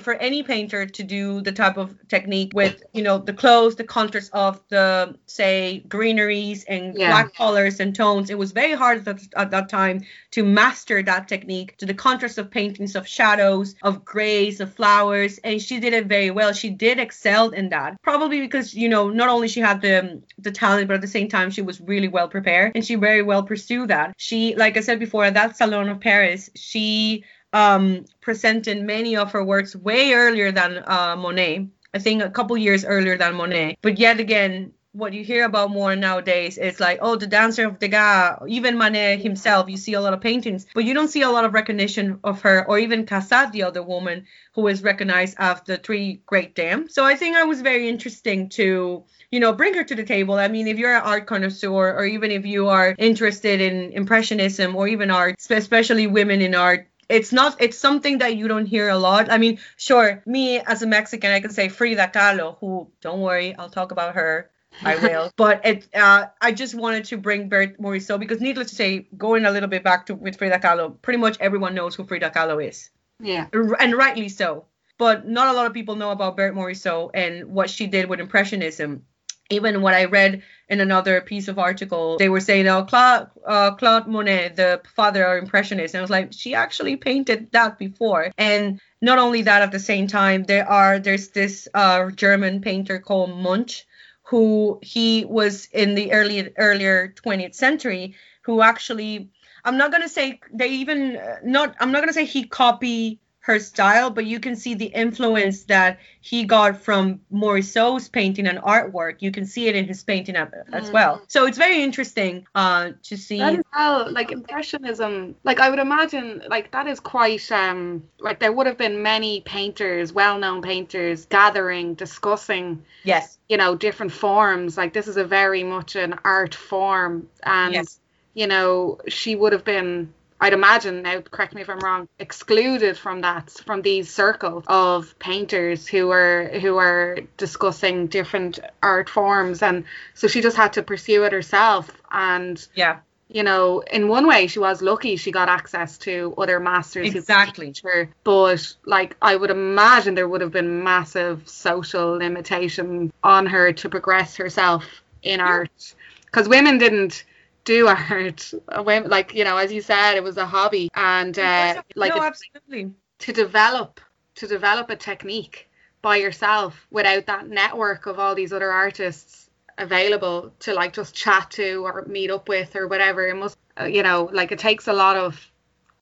for any painter to do the type of technique with you know the clothes the contrast of the say greeneries and yeah. black colors and tones. It was very hard at, at, that time to master that technique to the contrast of paintings of shadows of grays of flowers and she did it very well. She did excel in that probably because you know not only she had the the talent but at the same time she was really well prepared and she very well pursued that. She like i said before at that salon of paris she um, presented many of her works way earlier than uh, Monet. I think a couple years earlier than Monet. But yet again, what you hear about more nowadays is like, oh, the dancer of Degas, even Manet himself, you see a lot of paintings, but you don't see a lot of recognition of her, or even Cassatt, the other woman who is recognized as the three great dames. So I think I was very interesting to, you know, bring her to the table. I mean, if you're an art connoisseur, or even if you are interested in impressionism or even art, especially women in art, it's not it's something that you don't hear a lot. I mean sure me as a mexican i can say frida kahlo who don't worry i'll talk about her. I will. But it uh, i just wanted to bring berthe morisot because needless to say going a little bit back to with frida kahlo pretty much everyone knows who frida kahlo is. Yeah. And rightly so. But not a lot of people know about berthe morisot and what she did with impressionism even what I read in another piece of article, they were saying, "Oh, Claude, uh, Claude Monet, the father of impressionists," and I was like, "She actually painted that before." And not only that, at the same time, there are there's this uh, German painter called Munch, who he was in the early earlier 20th century, who actually I'm not gonna say they even uh, not I'm not gonna say he copied her style, but you can see the influence that he got from Morisot's painting and artwork. You can see it in his painting as well. So it's very interesting uh, to see. That is how, like impressionism, like I would imagine, like that is quite, um, like there would have been many painters, well-known painters, gathering, discussing. Yes. You know, different forms. Like this is a very much an art form, and yes. you know, she would have been I'd imagine now correct me if I'm wrong excluded from that from these circles of painters who are who are discussing different art forms. And so she just had to pursue it herself. And yeah. you know in one way she was lucky she got access to other masters exactly. her. But like I would imagine there would have been massive social limitation on her to progress herself in yeah. art. Because women didn't do art. Like you know, as you said, it was a hobby, and uh, like no, absolutely to develop to develop a technique by yourself without that network of all these other artists available to like just chat to or meet up with or whatever. It must, uh, you know, like it takes a lot of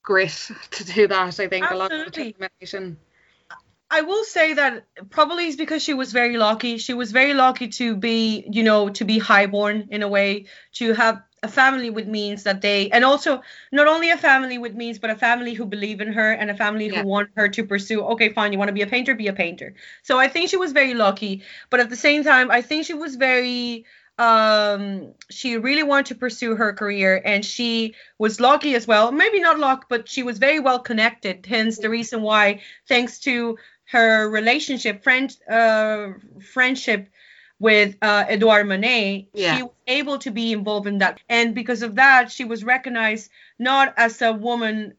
grit to do that. I think absolutely. a lot of determination. I will say that probably is because she was very lucky. She was very lucky to be, you know, to be highborn in a way, to have a family with means that they and also not only a family with means but a family who believe in her and a family yeah. who want her to pursue okay fine you want to be a painter be a painter so i think she was very lucky but at the same time i think she was very um she really wanted to pursue her career and she was lucky as well maybe not luck but she was very well connected hence the reason why thanks to her relationship friend uh friendship with uh, Edouard Manet, Yeah. she was able to be involved in that. And because of that, she was recognized not as a woman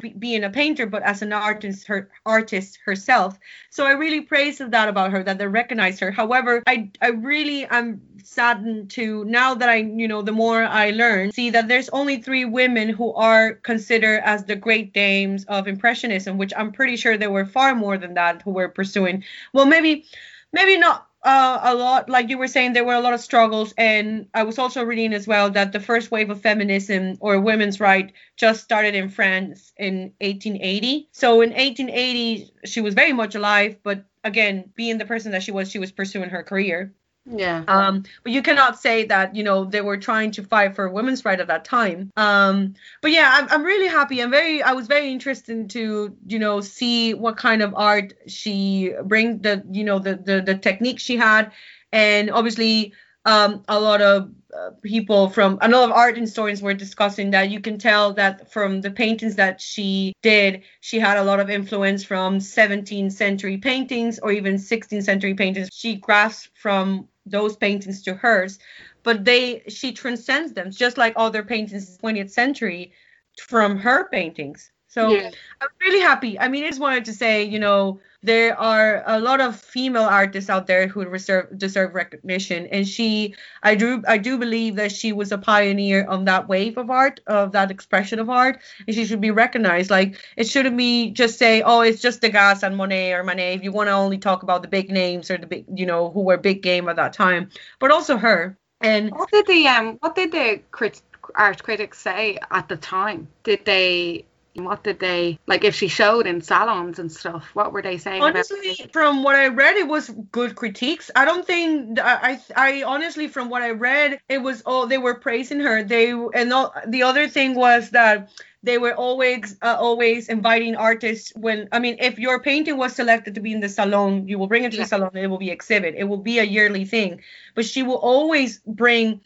be, being a painter, but as an artist, her artist herself. So I really praise that about her that they recognized her. However, I I really am saddened to now that I you know the more I learn, see that there's only three women who are considered as the great dames of impressionism, which I'm pretty sure there were far more than that who were pursuing. Well, maybe maybe not uh, a lot like you were saying there were a lot of struggles. And i was also reading as well that the first wave of feminism or women's right just started in france in 1880 so in 1880 she was very much alive but again being the person that she was she was pursuing her career Yeah. um, but you cannot say that you know they were trying to fight for women's right at that time. Um, but yeah, I'm, I'm really happy. I'm very I was very interested to you know see what kind of art she bring the you know the the, the technique she had, and obviously um, a lot of uh, people from a lot of art historians were discussing that. You can tell that from the paintings that she did she had a lot of influence from 17th century paintings or even 16th century paintings. She grasped from those paintings to hers but they she transcends them just like other paintings in the 20th century from her paintings so Yeah. I'm really happy. I mean, I just wanted to say, you know, there are a lot of female artists out there who deserve deserve recognition, and she, I do, I do believe that she was a pioneer on that wave of art, of that expression of art, and she should be recognized. Like, it shouldn't be just say, oh, it's just Degas and Monet or Manet. If you want to only talk about the big names or the big, you know, who were big game at that time, but also her. And What did the um what did the crit- art critics say at the time? Did they what did they like if she showed in salons and stuff? What were they saying honestly from what i read it was good critiques i don't think i i, I honestly from what i read it was all they were praising her they and all, the other thing was that they were always uh, always inviting artists when i mean if your painting was selected to be in the salon you will bring it to Yeah. the salon and it will be exhibit it will be a yearly thing but she will always bring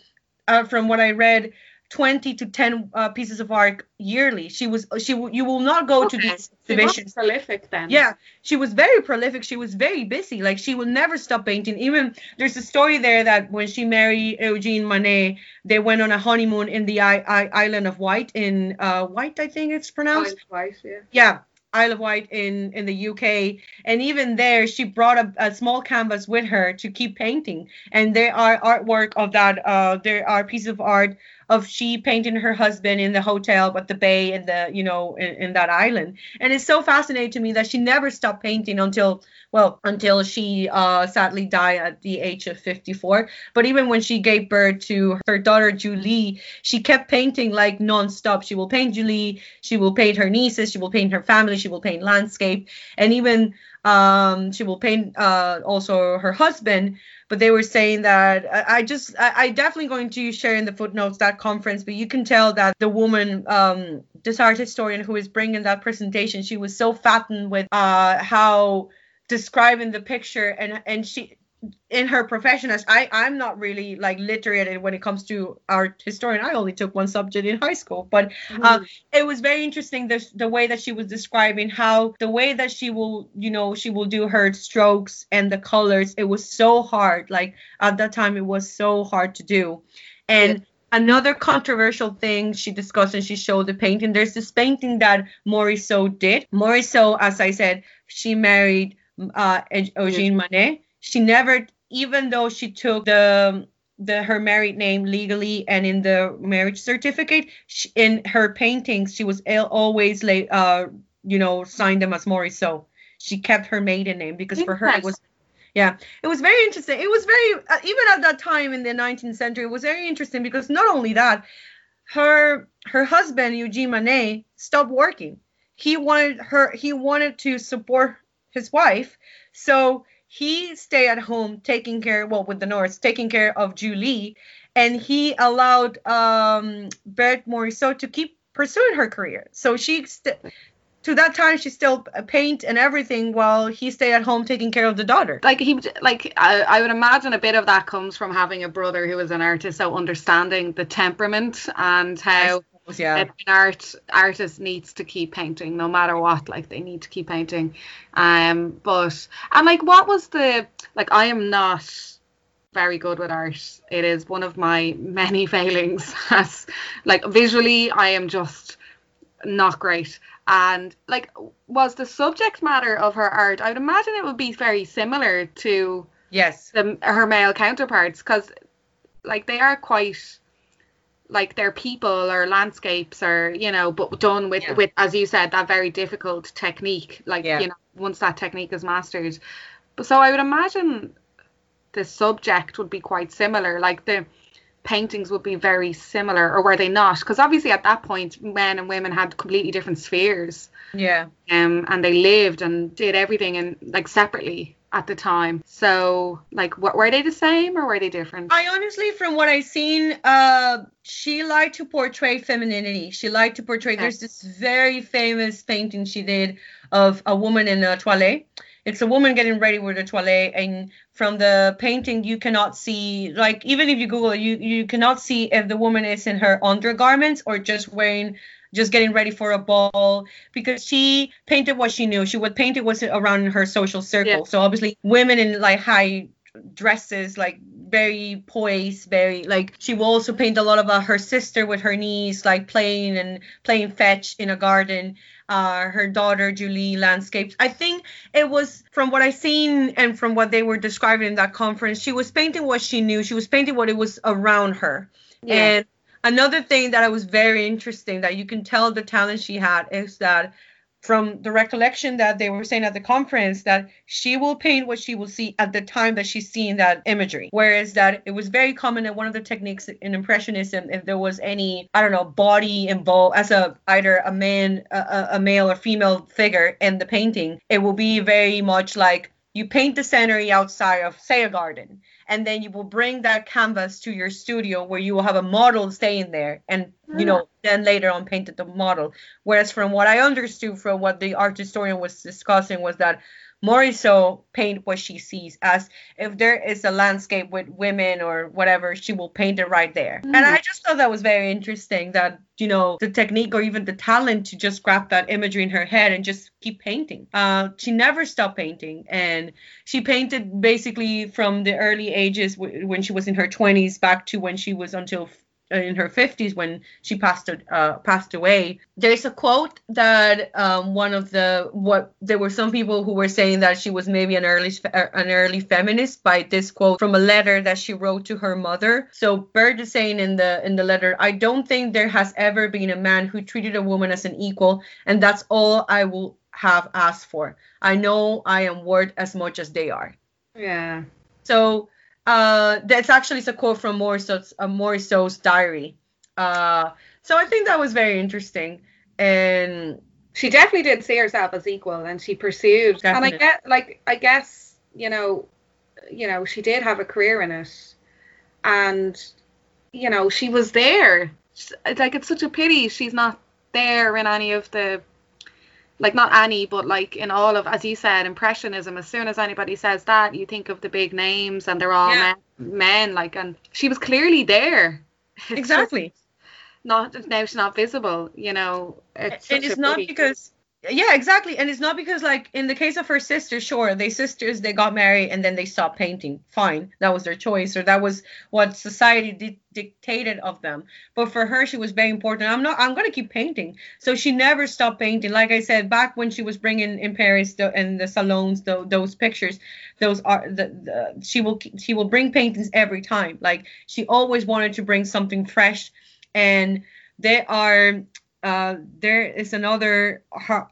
uh, from what i read 20 to 10 uh, pieces of art yearly she was she you will not go to Okay. these exhibitions prolific then. yeah, she was very prolific. She was very busy. Like she will never stop painting. Even there's a story there that when she married Eugene Manet, they went on a honeymoon in the I- I- island of Wight in uh Wight, I think it's pronounced. Wight, yeah. Yeah, Isle of Wight in in the UK. And even there, she brought a, a small canvas with her to keep painting. And there are artwork of that. Uh, there are pieces of art of she painting her husband in the hotel at the bay and the you know in, in that island. And it's so fascinating to me that she never stopped painting until well until she uh sadly died at the age of 54 but even when she gave birth to her daughter julie she kept painting like non-stop. She will paint julie she will paint her nieces she will paint her family she will paint landscape. And even um she will paint uh also her husband but they were saying that I, I just I, I definitely going to share in the footnotes that conference but you can tell that the woman um this art historian who is bringing that presentation she was so fattened with uh how describing the picture and and she in her profession as I I'm not really like literate when it comes to art historian. I only took one subject in high school but uh, it was very interesting the, the way that she was describing how the way that she will you know she will do her strokes and the colors it was so hard like at that time it was so hard to do. And another controversial thing she discussed and she showed the painting there's this painting that Morisot did. Morisot as I said she married uh Eugene Manet she never even though she took the the her married name legally and in the marriage certificate she, in her paintings she was al- always like uh you know signed them as Morisot she kept her maiden name because for her it was yeah it was very interesting. It was very uh, even at that time in the 19th century it was very interesting because not only that her her husband Eugene Manet stopped working. He wanted her he wanted to support his wife. So he stayed at home taking care well with the North taking care of Julie and he allowed um Berthe Morisot to keep pursuing her career so she st- to that time she still paint and everything while he stay at home taking care of the daughter. Like he, like I, I would imagine a bit of that comes from having a brother who is an artist, so understanding the temperament and how yeah. an art artist needs to keep painting no matter what. Like they need to keep painting. Um, but and like what was the like I am not very good with art. It is one of my many failings. As like visually, I am just not great. And like, was the subject matter of her art? I would imagine it would be very similar to yes the, her male counterparts because like they are quite like they're people or landscapes or you know but done with Yeah. with as you said that very difficult technique like Yeah. you know once that technique is mastered. But so i would imagine the subject would be quite similar like the paintings would be very similar or were they not? Because obviously at that point men and women had completely different spheres. Yeah. Um and they lived and did everything and like separately at the time so like what were they the same or were they different I honestly, from what I've seen, uh, she liked to portray femininity. She liked to portray. Okay. There's this very famous painting she did of a woman in a toilet. It's a woman getting ready with a toilet, and from the painting, you cannot see, like, even if you Google it, you you cannot see if the woman is in her undergarments or just wearing. Just getting ready for a ball because she painted what she knew. She would paint it was around her social circle. Yeah. So obviously, women in like high dresses like very poised very like she will also paint a lot of uh, her sister with her niece like playing and playing fetch in a garden uh her daughter julie landscapes i think it was from what i seen and from what they were describing in that conference she was painting what she knew she was painting what it was around her Yeah. and another thing that I was very interesting that you can tell the talent she had is that from the recollection that they were saying at the conference that she will paint what she will see at the time that she's seeing that imagery. Whereas that it was very common that one of the techniques in impressionism if there was any i don't know body involved as a either a man a, a- a male or female figure in the painting it will be very much like you paint the scenery outside of say a garden and then you will bring that canvas to your studio where you will have a model staying there and you know ah. then later on painted the model. Whereas from what i understood from what the art historian was discussing was that Morisot paint what she sees as if there is a landscape with women or whatever, she will paint it right there. And I just thought that was very interesting that, you know, the technique or even the talent to just grab that imagery in her head and just keep painting. Uh, she never stopped painting. And she painted basically from the early ages w- when she was in her 20s back to when she was until in her 50s when she passed uh, passed away. There's a quote that um, one of the what there were some people who were saying that she was maybe an early uh, an early feminist by this quote from a letter that she wrote to her mother. So Bird is saying in the in the letter, I don't think there has ever been a man who treated a woman as an equal, and that's all I will have asked for. I know I am worth as much as they are. yeah So uh, that's actually it's a quote from Morisot's, uh, diary. Uh, so I think that was very interesting. And she definitely did see herself as equal and she pursued and i get like i guess you know you know she did have a career in it and you know she was there like it's such a pity she's not there in any of the like not any but like in all of as you said impressionism as soon as anybody says that you think of the big names and they're all Yeah. men, men like and she was clearly there It's just exactly. not now she's not visible you know it's and it's not because yeah exactly. And it's not because like in the case of her sister sure they sisters they got married and then they stopped painting. Fine. That was their choice or that was what society di- dictated of them. But for her she was very important. I'm not i'm going to keep painting. So she never stopped painting. Like i said back when she was bringing in paris the, in the salons the, those pictures those are the, the she will she will bring paintings every time. Like she always wanted to bring something fresh. And they are uh, there is another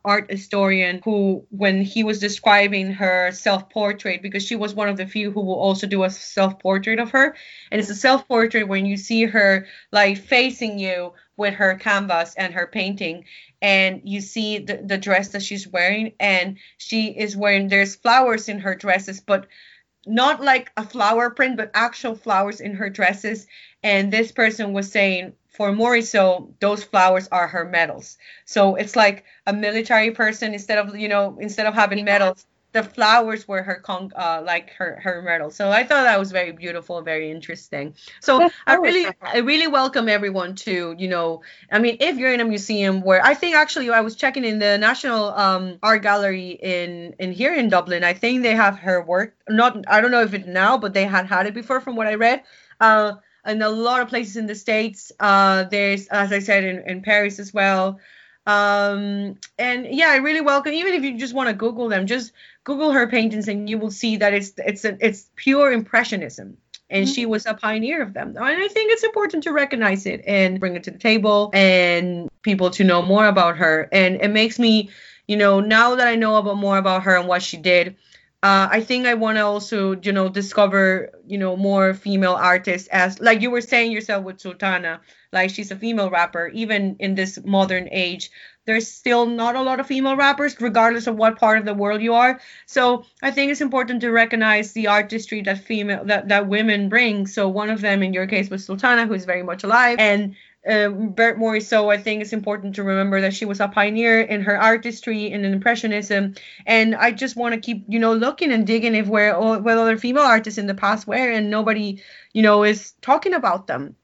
art historian who, when he was describing her self portrait, because she was one of the few who will also do a self portrait of her, and it's a self portrait when you see her like facing you with her canvas and her painting, and you see the, the dress that she's wearing, and she is wearing, there's flowers in her dresses, but not like a flower print, but actual flowers in her dresses. And this person was saying for Morisot, those flowers are her medals. So it's like a military person instead of you know instead of having medals, the flowers were her con uh, like her her medal. So I thought that was very beautiful, very interesting. So That's I really. I really welcome everyone to you know I mean if you're in a museum where I think actually I was checking in the National um, Art Gallery in in here in Dublin. I think they have her work. Not I don't know if it now, but they had had it before from what I read. Uh, in a lot of places in the states. Uh, there's, as I said, in, in Paris as well. Um, and yeah, I really welcome. Even if you just want to Google them, just Google her paintings, and you will see that it's it's a, it's pure impressionism. And she was a pioneer of them. And I think it's important to recognize it and bring it to the table and people to know more about her. And it makes me, you know, now that I know about more about her and what she did, uh, I think I want to also, you know, discover, you know, more female artists as, like you were saying yourself with Sultana, like she's a female rapper. Even in this modern age, there's still not a lot of female rappers, regardless of what part of the world you are. So I think it's important to recognize the artistry that female that that women bring. So one of them, in your case, was Sultana, who is very much alive, and um, Berthe Morisot, I think it's important to remember that she was a pioneer in her artistry and in impressionism. And I just want to keep, you know, looking and digging if where oh, what other female artists in the past were, and nobody, you know, is talking about them.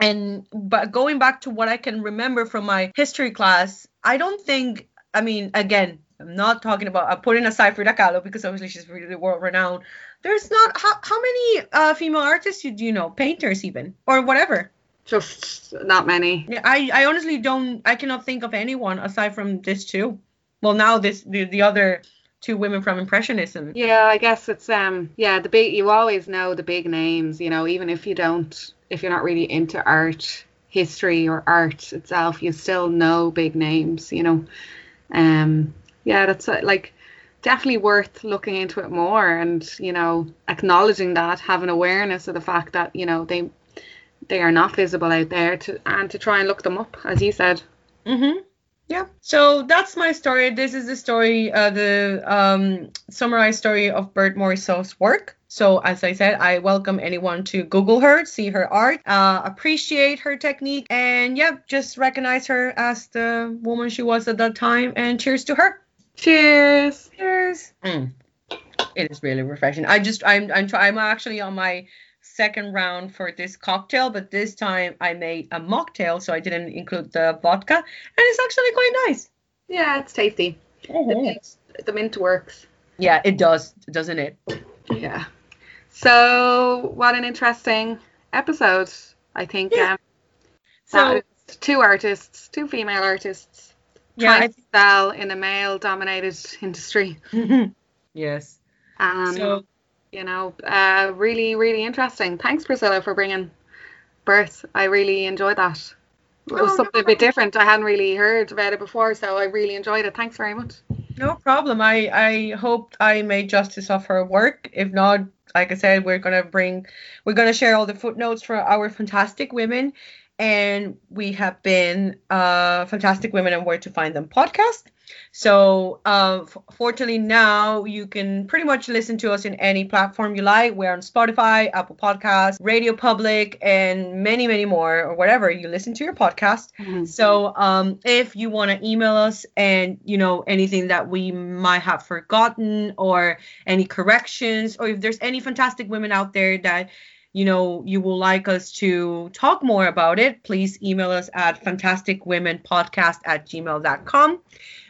And but going back to what I can remember from my history class, I don't think. I mean, again, I'm not talking about. Putting aside Frida Kahlo because obviously she's really world renowned. There's not how how many uh, female artists do you know, painters even or whatever. Just not many. Yeah, I, I honestly don't I cannot think of anyone aside from this two. Well now this the, the other two women from Impressionism. Yeah, I guess it's um yeah, the big you always know the big names, you know, even if you don't if you're not really into art history or art itself, you still know big names, you know. Um yeah, that's uh, like definitely worth looking into it more and, you know, acknowledging that, having awareness of the fact that, you know, they they are not visible out there to and to try and look them up, as you said. Mhm. Yeah. So that's my story. This is the story uh the um summarized story of Berthe Morisot's work. So as I said, I welcome anyone to Google her, see her art, uh, appreciate her technique, and yeah, just recognize her as the woman she was at that time. And cheers to her. Cheers. Cheers. Mm. It is really refreshing. I just I'm I'm I'm actually on my second round for this cocktail, but this time I made a mocktail, so I didn't include the vodka, and it's actually quite nice. Yeah, it's tasty. The mint, the mint works. Yeah, it does, doesn't it? Yeah. So what an interesting episode. I think Yeah. um, So two artists, two female artists yeah, trying to sell in a male dominated industry. Yes. And So you know, uh, really, really interesting. Thanks Priscilla for bringing Berthe. I really enjoyed that. It was Oh, something no a bit different. I hadn't really heard about it before, so I really enjoyed it. Thanks very much. no problem. I I hope I made justice of her work. If not, like I said, we're gonna bring we're gonna share all the footnotes for our fantastic women. And we have been uh, Fantastic Women and Where to Find Them podcast. So, uh, f- fortunately, now you can pretty much listen to us in any platform you like. We're on Spotify, Apple Podcasts, Radio Public, and many, many more, or whatever you listen to your podcast. So um, if you want to email us and you know anything that we might have forgotten or any corrections or if there's any fantastic women out there that you know you would like us to talk more about it, please email us at fantasticwomenpodcast at gmail.com.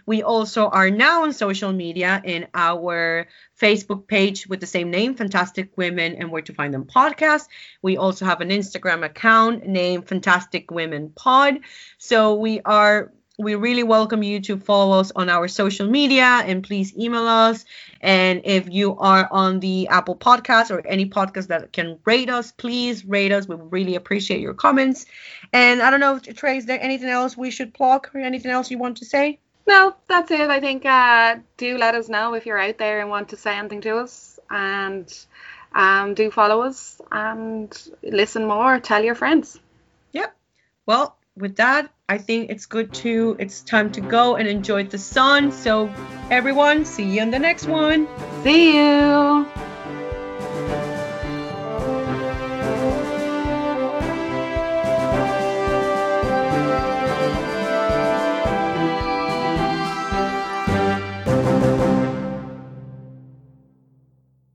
We also are now on social media in our Facebook page with the same name, Fantastic Women and Where to Find Them podcast. We also have an Instagram account named Fantastic Women Pod. So we are we really welcome you to follow us on our social media and please email us. And if you are on the Apple podcast or any podcast that can rate us, please rate us. We really appreciate your comments. And I don't know, Trey, is there anything else we should plug or anything else you want to say? No, that's it. I think uh, do let us know if you're out there and want to say anything to us, and um, do follow us and listen more. Tell your friends. Yep. Well, with that, I think it's good to it's time to go and enjoy the sun. So everyone, see you in the next one. See you.